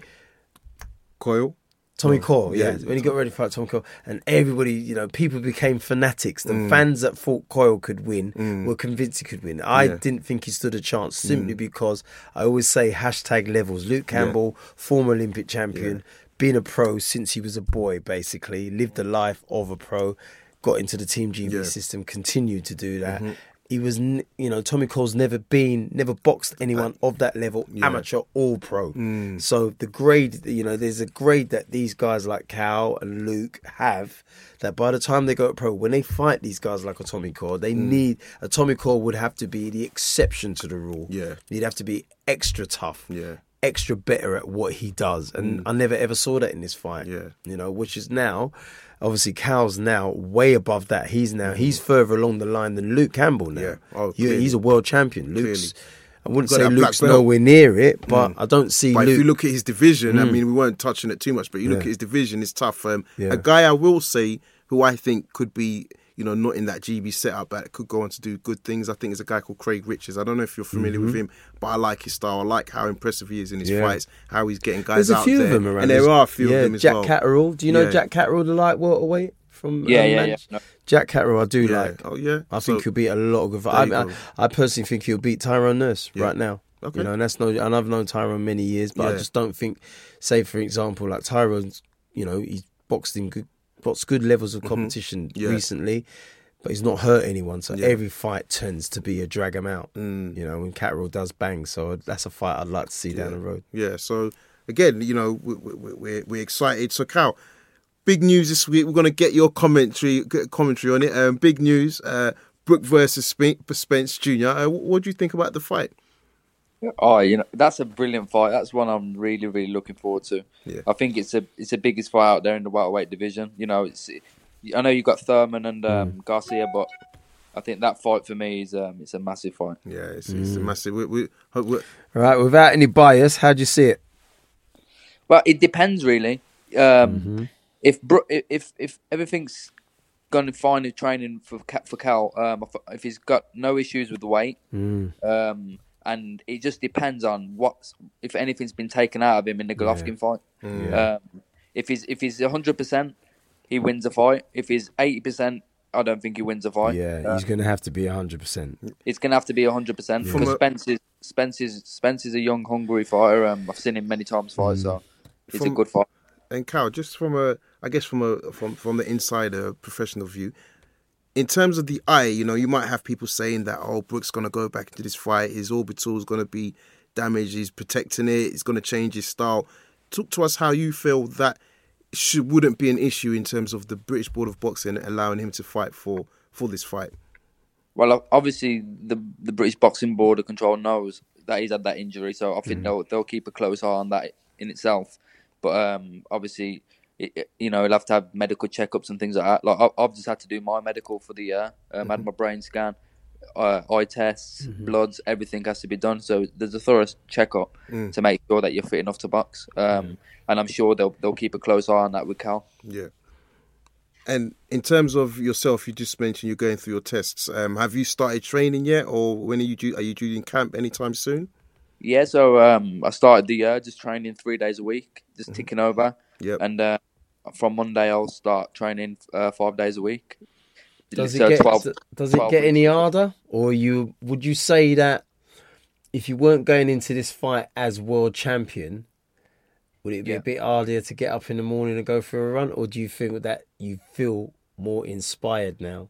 Coyle Tommy Coyle, yeah. yeah. When he got ready to fight Tommy Coyle, and everybody, you know, people became fanatics. The mm. fans that thought Coyle could win mm. were convinced he could win. I Yeah. didn't think he stood a chance mm. simply because I always say hashtag levels. Luke Campbell, former Olympic champion, been a pro since he was a boy, basically, lived the life of a pro, got into the Team GB Yeah. system, continued to do that. Mm-hmm. He was, you know, Tommy Coyle's never been, never boxed anyone uh, of that level, yeah. amateur or pro. Mm. So the grade, you know, there's a grade that these guys like Kal and Luke have that by the time they go pro, when they fight these guys like a Tommy Coyle, they mm. need a Tommy Cole would have to be the exception to the rule. Yeah. he'd have to be extra tough. Yeah. Extra better at what he does, and mm. I never ever saw that in this fight. Yeah. you know, which is now, obviously, Kal's now way above that. He's now he's mm-hmm. further along the line than Luke Campbell now. Yeah. Oh, he's a world champion. Luke's, I wouldn't say Luke's nowhere near it, but mm. I don't see But Luke. if you look at his division, I mm. mean, we weren't touching it too much, but you look Yeah. at his division, it's tough. Um, Yeah. A guy I will say who I think could be, you know, not in that GB setup, but could go on to do good things. I think is a guy called Craig Richards. I don't know if you're familiar with him, but I like his style. I like how impressive he is in his Mm-hmm. Yeah. fights, how he's getting guys There's a few there, of them around. and there are a few yeah, of them as Jack well. Catterall. Do you know Yeah. Jack Catterall, the light welterweight from? Yeah, um, yeah, yeah. No. Jack Catterall, I do Yeah. like. Oh yeah. I think So- he'll beat a lot of good. I, you I. I personally think he'll beat Tyrone Nurse Yeah. right now. Okay. You know, and that's no. And I've known Tyrone many years, but I just don't think. Say for example, like Tyrone's, you know, he's boxed in good, boxed good levels of competition Mm-hmm. Yeah. recently, but he's not hurt anyone. So Yeah. every fight tends to be a drag him out. Mm. You know, when Catterall does bang, so that's a fight I'd like to see down the road. Yeah. So again, you know, we- we- we're we're excited. So Kal, big news this week. We're gonna get your commentary get commentary on it. Um, big news. Uh, Brook versus Spence Jr. Uh, what do you think about the fight? Oh, you know that's a brilliant fight. That's one I'm really, really looking forward to. Yeah. I think it's a it's the biggest fight out there in the welterweight division. You know, it's I know you've got Thurman and um, Garcia, but I think that fight for me is um, it's a massive fight. Yeah, it's, it's a massive. We, we, we, All right, without any bias, how do you see it? Well, it depends really. Um, If Bro- if if everything's going fine in training for for Kell, um, if, if he's got no issues with the weight, um, and it just depends on what if anything's been taken out of him in the Golovkin fight. Um, if he's if he's hundred percent, he wins a fight. If he's eighty percent, I don't think he wins a fight. Yeah, Uh, he's going to have to be hundred percent. it's going to have to be hundred percent From because a- Spence is Spence is Spence is a young, hungry fighter. Um, I've seen him many times fight, so it's a good fight. and Kal, just from a, I guess from a from from the insider professional view, in terms of the eye, you know, you might have people saying that oh, Brook's gonna go back into this fight, his orbital is gonna be damaged, he's protecting it, he's gonna change his style. Talk to us how you feel that should wouldn't be an issue in terms of the British Board of Boxing allowing him to fight for for this fight. Well, obviously the the British Boxing Board of Control knows that he's had that injury, so I think they'll they'll keep a close eye on that in itself. But um, obviously, it, you know, he'll have to have medical checkups and things like that. Like I've just had to do my medical for the year. Um, had my brain scan. uh, eye tests, Mm-hmm. bloods, everything has to be done. So there's a thorough checkup Mm. to make sure that you're fit enough to box. Um, And I'm sure they'll they'll keep a close eye on that with Kell. Yeah. And in terms of yourself, you just mentioned you're going through your tests. Um, have you started training yet, or when are you due? Are you due in camp anytime soon? Yeah, so um, I started the year just training three days a week, just ticking over. Yep. And uh, from Monday, I'll start training uh, five days a week. Does it get 12 does it get any harder, or you would you say that if you weren't going into this fight as world champion, would it be Yeah. a bit harder to get up in the morning and go for a run, or do you think that you feel more inspired now?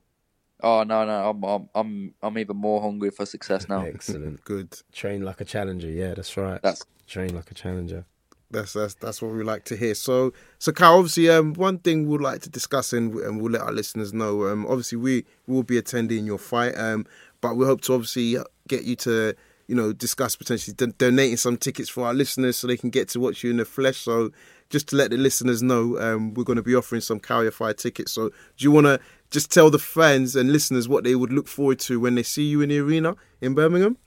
Oh no, no, I'm I'm I'm I'm even more hungry for success now. Excellent. Good. Train like a challenger. Yeah, that's right. That's train like a challenger. That's that's that's what we like to hear. So so Kal, obviously, um, one thing we'd like to discuss and, and we'll let our listeners know. Um, obviously, we will be attending your fight. Um, but we hope to obviously get you to you know discuss potentially don- donating some tickets for our listeners so they can get to watch you in the flesh. So just to let the listeners know, um, we're going to be offering some Kal Yafai tickets. So do you want to just tell the fans and listeners what they would look forward to when they see you in the arena in Birmingham?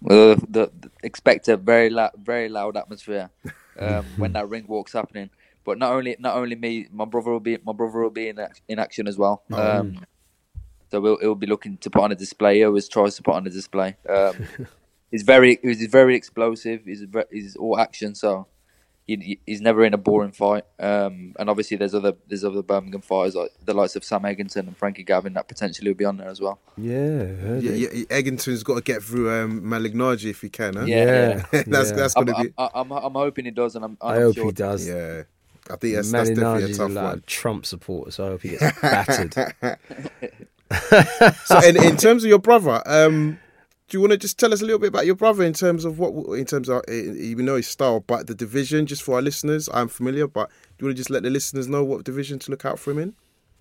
Well, the, the, expect a very loud, very loud atmosphere um, when that ring walk's happening. But not only not only me, my brother will be my brother will be in in action as well. Um, so we'll, he'll be looking to put on a display. He always tries to put on a display. Um, he's very he's very explosive. He's he's all action. So he, he's never in a boring fight. Um, and obviously there's other there's other Birmingham fighters like the likes of Sam Eggington and Frankie Gavin that potentially will be on there as well. Yeah, heard Yeah, it. yeah, Eggington's got to get through um, Malignaggi if he can. Huh? Yeah, yeah. that's yeah. that's I'm, going to be. I'm, I'm, I'm hoping he does, and I'm, and I I'm hope sure he does. Yeah, I think that's, that's definitely a tough like one. Trump supporter, so I hope he gets battered. So, in, in terms of your brother, um, do you want to just tell us a little bit about your brother in terms of what, in terms of uh, even know his style, but the division, just for our listeners, I'm familiar, but do you want to just let the listeners know what division to look out for him in?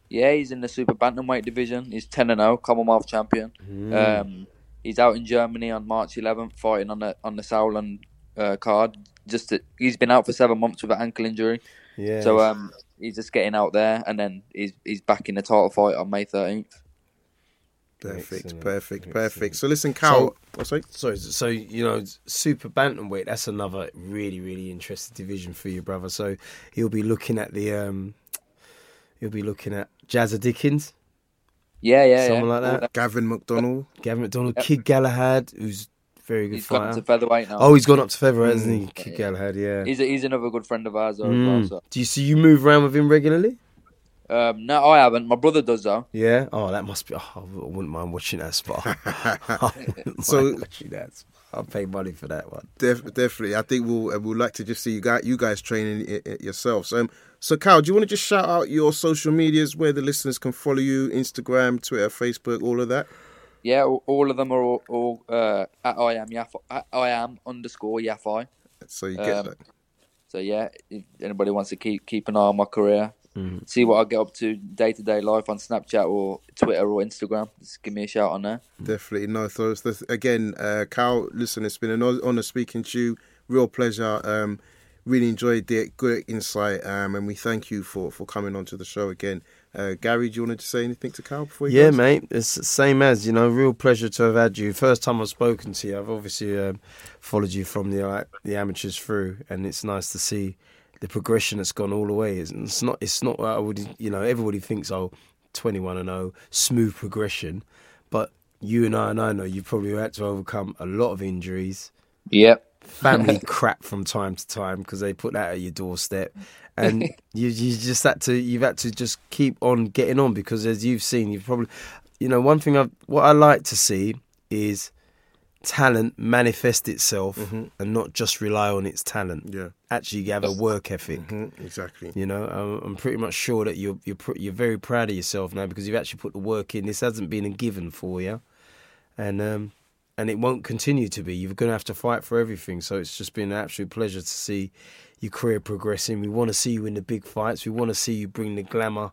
Yeah, he's in the super bantamweight division. He's ten and zero, Commonwealth champion. Um, he's out in Germany on March 11th, fighting on the on the Sauerland uh, card. Just to, he's been out for seven months with an ankle injury, Yeah. so um, he's just getting out there, and then he's he's back in the title fight on May 13th. Perfect, Excellent, perfect, excellent. perfect. So listen, Kal. oh, sorry. So, so you know, super bantamweight. That's another really, really interesting division for you, brother. So he'll be looking at the, um, he'll be looking at Jazza Dickens, Yeah, yeah, someone yeah. like that. Gavin McDonnell. Gavin McDonnell, Kid Galahad, who's very good He's gone fighter. to featherweight now. oh, he's gone up to featherweight, hasn't he? Kid Galahad, yeah. he's a, he's another good friend of ours. Mm. as well, Do you see you move around with him regularly? So. um, no, I haven't. My brother does though. Yeah. Oh, that must be. Oh, I wouldn't mind watching that spot. So- watching that. spot. I'll pay money for that one. Def- definitely, I think we'll uh, we'll like to just see you guys you guys training it, it yourselves. Um, so Kal, do you want to just shout out your social medias where the listeners can follow you? Instagram, Twitter, Facebook, all of that. Yeah, all, all of them are all, all uh, at I am Yaf- at I am underscore Yafai. So you get Um, that. So yeah, if anybody wants to keep keep an eye on my career, Mm-hmm. see what I get up to day to day life on Snapchat or Twitter or Instagram, just give me a shout on there. Definitely no. So it's the, again, uh, Kal, listen, it's been an honor speaking to you. Real pleasure. Um, really enjoyed it. Good insight. Um, and we thank you for for coming onto the show again. Uh, Gary, do you want to say anything to Kal before you Yeah, goes? mate. It's the same as you know. Real pleasure to have had you. First time I've spoken to you. I've obviously um, followed you from the uh, the amateurs through, and it's nice to see the progression that's gone all the way. It's, it's not. It's not. I would. You know, everybody thinks oh, 21 and 0, smooth progression, but you and I, and I know you probably had to overcome a lot of injuries. Yep. family crap from time to time because they put that at your doorstep, and you you just had to you've had to just keep on getting on because as you've seen, you've probably you know one thing I what I like to see is talent manifest itself and not just rely on its talent. Yeah. Actually, have a work ethic. Mhm, exactly. You know, I'm, I'm pretty much sure that you're you're pr- you're very proud of yourself now because you've actually put the work in. This hasn't been a given for you, and um, and it won't continue to be. You're going to have to fight for everything. So it's just been an absolute pleasure to see your career progressing. We want to see you in the big fights. We want to see you bring the glamour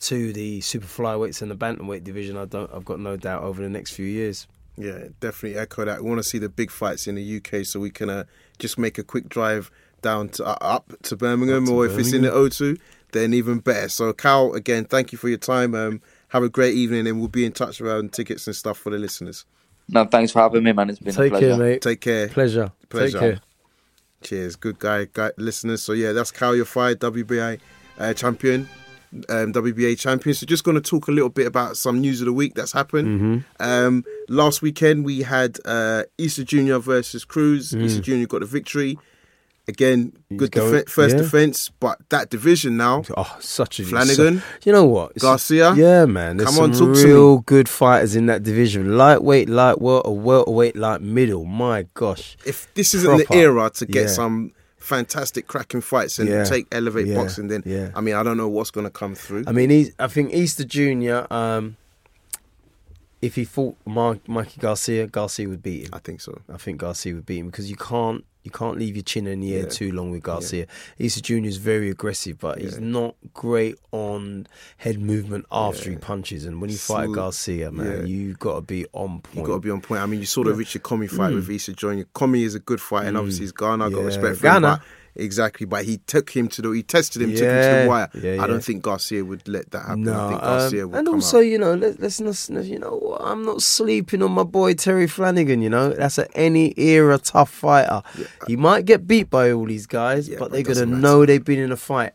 to the super flyweights and the bantamweight division. I don't. I've got no doubt over the next few years. Yeah, definitely echo that. We want to see the big fights in the UK, so we can uh, just make a quick drive down to uh, up to Birmingham, Up to or if it's in the O2, then even better. So, Kal, again, thank you for your time, um, have a great evening, and we'll be in touch around tickets and stuff for the listeners. No, thanks for having me, man. It's been a Take pleasure. care, mate. Take care. Pleasure. Pleasure. Take care. Cheers, good guy, guy listeners. So yeah, that's Kal Yafai WBA uh, champion, um, WBA champion. So just going to talk a little bit about some news of the week that's happened. Um, last weekend we had uh, Easter Junior versus Cruz. Easter Junior got the victory. Again, good going- first yeah. defense, but that division now. Oh, such a Flanagan, so- you know what? It's- Garcia? Yeah, man. There's Come on, talk to me. real good fighters in that division. Lightweight, light welter, welterweight, light middle. My gosh. If this isn't the era to get Yeah. some fantastic cracking fights and Yeah. take elevate Yeah. boxing, then Yeah. I mean I don't know what's going to come through. I mean, I think Easter Junior. Um, if he fought Mar- Mikey Garcia, Garcia would beat him. I think so. I think Garcia would beat him because you can't you can't leave your chin in the air Yeah. too long with Garcia. Easter Junior is very aggressive, but he's not great on head movement after he punches. And when you fight Garcia, man, Yeah. you got to be on point. You got to be on point. I mean, you saw the Richard Commey fight with Easter Junior. Comey is a good fighter, and obviously he's Ghana. I got Mm. Yeah. respect for him. Ghana. But exactly, but he took him to the. He tested him, took him to the wire. Yeah, I yeah. don't think Garcia would let that happen. No, I think Garcia um, would and also out. you know let, let's not you know what, I'm not sleeping on my boy Terry Flanagan. You know that's an any era tough fighter. He might get beat by all these guys, Yeah, but but they're gonna matter. know they've been in a fight.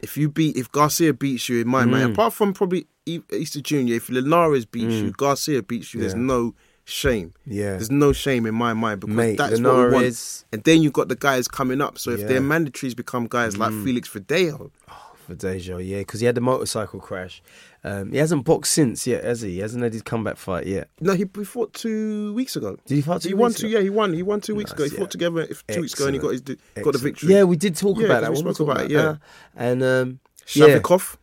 If you beat, if Garcia beats you in my Mm. mind, apart from probably Easter Junior, if Linares beats you, Garcia beats you. There's Mm. No shame. Yeah. There's no shame in my mind because Mate, that's what we want. Linares- And then you've got the guys coming up. So if Yeah. their mandatories become guys like Mm. Felix Verdejo, For Deja, yeah, because he had the motorcycle crash. Um, he hasn't boxed since yet, has he? He hasn't had his comeback fight yet. no, he, he fought two weeks ago. Did he fight two he won weeks two. ago? Yeah, he won. He won two weeks ago. He Nice, fought together if, two weeks ago, and he got his got the victory. Yeah, we did talk Yeah, about that. we spoke we about it, yeah. And um, yeah, Shafikov.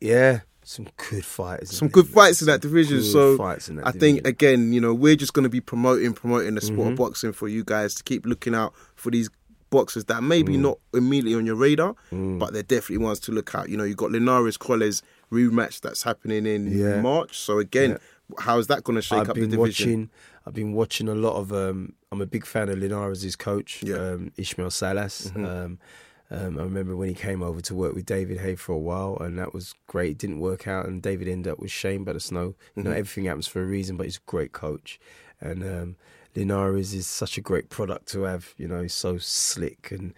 yeah, some good fighters. Some good fights in that division. So I think again, you know, we're just going to be promoting, promoting the Mm-hmm. sport of boxing for you guys to keep looking out for these boxers that maybe Mm. not immediately on your radar, but they're definitely ones to look out. You know, you've got Linares Crolla rematch that's happening in Yeah. March. So again, how is that going to shake I've up the been division? watching. I've been watching a lot of. Um, I'm a big fan of Linares' coach, Yeah. Mm-hmm. um, Ismael Salas. Um, um, I remember when he came over to work with David Haye for a while, and that was great. It didn't work out, and David ended up with Shane but Snow. You know, Mm-hmm. everything happens for a reason, but he's a great coach, and um, Linares is such a great product to have. You know, he's so slick, and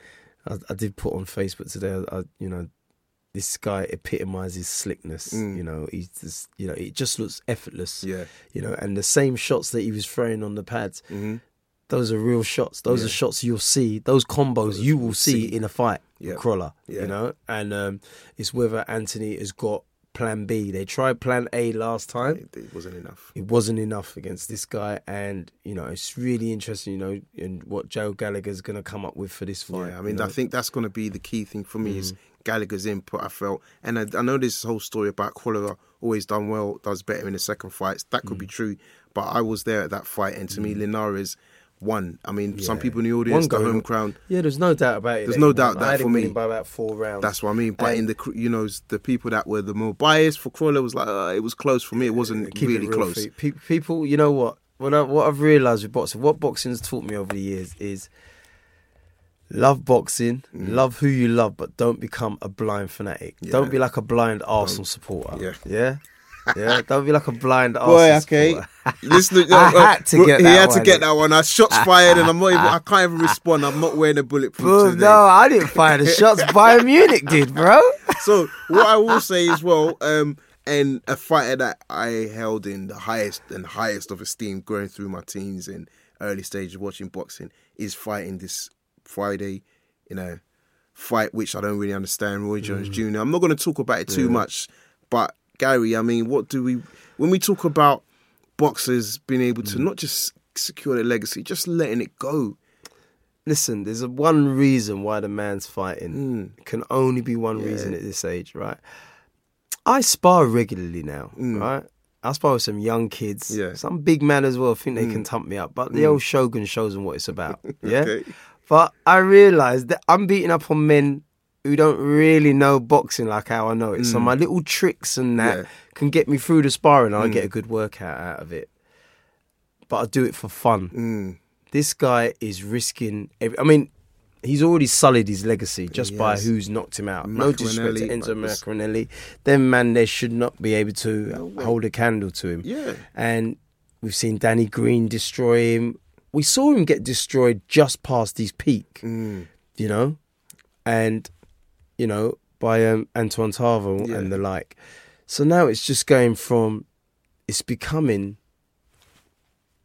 I, I did put on Facebook today. I, you know, this guy epitomizes slickness. You know, he's just, you know, it just looks effortless. Mm. Yeah. You know, and the same shots that he was throwing on the pads, those are real shots. Those. Yeah. are shots you'll see. Those combos you will see, in a fight. Yeah. Crolla. Yeah. You know, and um, it's whether Anthony has got plan B. They tried plan A last time. It, it wasn't enough. It wasn't enough against this guy, and you know it's really interesting. You know, and what Joe Gallagher's going to come up with for this fight. Yeah, I mean, you I think that's going to be the key thing for me is Mm. Gallagher's input. I felt, and I, I know this whole story about Crolla always done well, does better in the second fights. That could be Mm. true, but I was there at that fight, and to me, Linares won. I mean, some people in the audience, One the home crowd. Yeah, there's no doubt about it. There's no doubt that for me. by about four rounds. That's what I mean. But And- in the you know the people that were the more biased for Crolla was like uh, it was close for me. It wasn't it really real close. Pe- People, you know what? What, I, what I've realised with boxing, what boxing's taught me over the years is love boxing, Mm. love who you love, but don't become a blind fanatic. Don't be like a blind Arsenal supporter. Yeah. Yeah? Yeah? don't be like a blind Boy, okay. I had to get he that had to get that one. I shots fired, and I'm not even. I can't even respond. I'm not wearing a bulletproof Bro, today. no, I didn't fire the shots. Bayern Munich did, bro. So what I will say as well, um, and a fighter that I held in the highest and highest of esteem growing through my teens and early stages watching boxing is fighting this Friday in a fight which I don't really understand. Roy Jones Mm. Jr. I'm not going to talk about it too much, but Gary, I mean, what do we when we talk about boxers being able Mm. to not just secure their legacy, just letting it go? Listen, there's a one reason why the man's fighting. It can only be one reason at this age, right? I spar regularly now, mm. right? I spar with some young kids, Yeah. some big man as well. think they can mm. thump me up, but the old Shogun shows them what it's about. Yeah, Okay. but I realise that I'm beating up on men who don't really know boxing like how I know it. So my little tricks and that Yeah. can get me through the sparring, and I get a good workout out of it. But I do it for fun Mm. this guy is risking. Every, I mean, he's already sullied his legacy just by who's knocked him out. No disrespect to Enzo Maccarinelli. Them man, they should not be able to hold a candle to him. Yeah. And we've seen Danny Green destroy him. We saw him get destroyed just past his peak, Mm. you know, and you know by um, Antonio Tarver Yeah. and the like. So now it's just going from it's becoming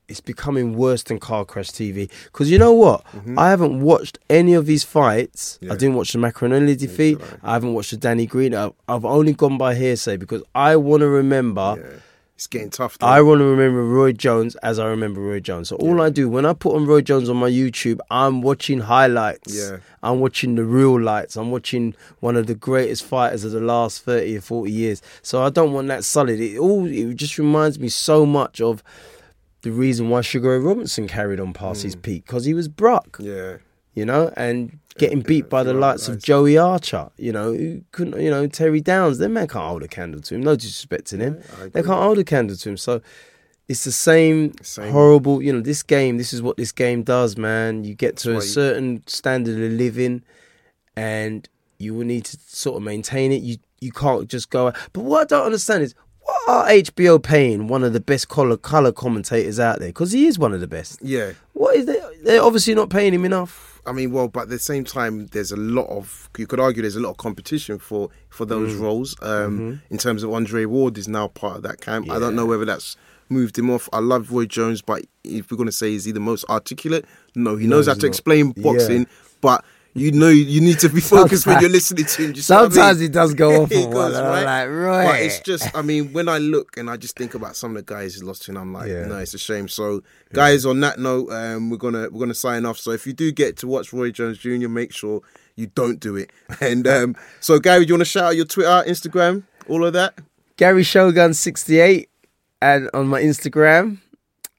it's becoming worse than car crash TV. Because you know what? I haven't watched any of these fights. Mm-hmm. Yeah. I didn't watch the Maccarinelli defeat. I haven't watched the Danny Green. I've, I've only gone by hearsay because I want to remember. Yeah. It's getting tough. Though. I want to remember Roy Jones as I remember Roy Jones. So all I do when I put on Roy Jones on my YouTube, I'm watching highlights. Yeah. I'm watching the real lights. I'm watching one of the greatest fighters of the last 30 or 40 years. So I don't want that solid. It all it just reminds me so much of the reason why Sugar Ray Robinson carried on past hmm. his peak because he was Brock, yeah. you know, and getting beat by the likes of Joey Archer, you know, who couldn't, you know, Terry Downes. Them man can't hold a candle to him. No disrespect to them, they can't hold a candle to him. So it's the same, Same. horrible. You know, this game. This is what this game does, man. You get to a certain standard of living, and you will need to sort of maintain it. You you can't just go. But what I don't understand is. What are HBO paying one of the best color color commentators out there? Because he is one of the best. Yeah. What is they? They're obviously not paying him enough. I mean, well, but at the same time, there's a lot of you could argue there's a lot of competition for for those Mm. roles. Um, Mm-hmm. In terms of Andre Ward is now part of that camp. I don't know whether that's moved him off. I love Roy Jones, but if we're going to say is he the most articulate? No, he knows how to not. explain boxing, Yeah. but. You know, you need to be focused when you're listening to him. Just Sometimes he does go off one, goes, I'm like, right. But it's just, I mean, when I look and I just think about some of the guys he's lost to, and I'm like, Yeah. no, it's a shame. So, guys, on that note, um, we're gonna we're gonna sign off. So, if you do get to watch Roy Jones Jr., make sure you don't do it. And um, so, Gary, do you want to shout out your Twitter, Instagram, all of that? Gary Shogun sixty eight, and on my Instagram,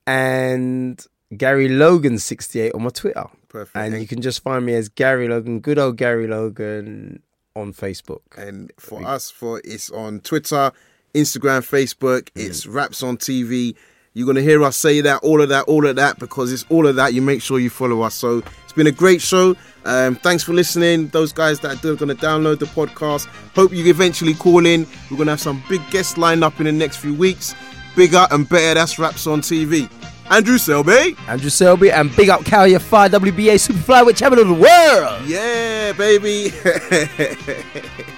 and Gary Logan sixty eight on my Twitter. Perfect. And you can just find me as Gary Logan, good old Gary Logan on Facebook. And for us, for it's on Twitter, Instagram, Facebook. It's Raps on TV. You're gonna hear us say that, all of that, all of that, because it's all of that. You make sure you follow us. So it's been a great show. Um, thanks for listening. Those guys that are gonna download the podcast. Hope you eventually call in. We're gonna have some big guests lined up in the next few weeks. Bigger and better. That's Raps on TV. Andrew Selby. Andrew Selby and big up Kal Yafai WBA Super Flyweight Champion of the World. Yeah, baby.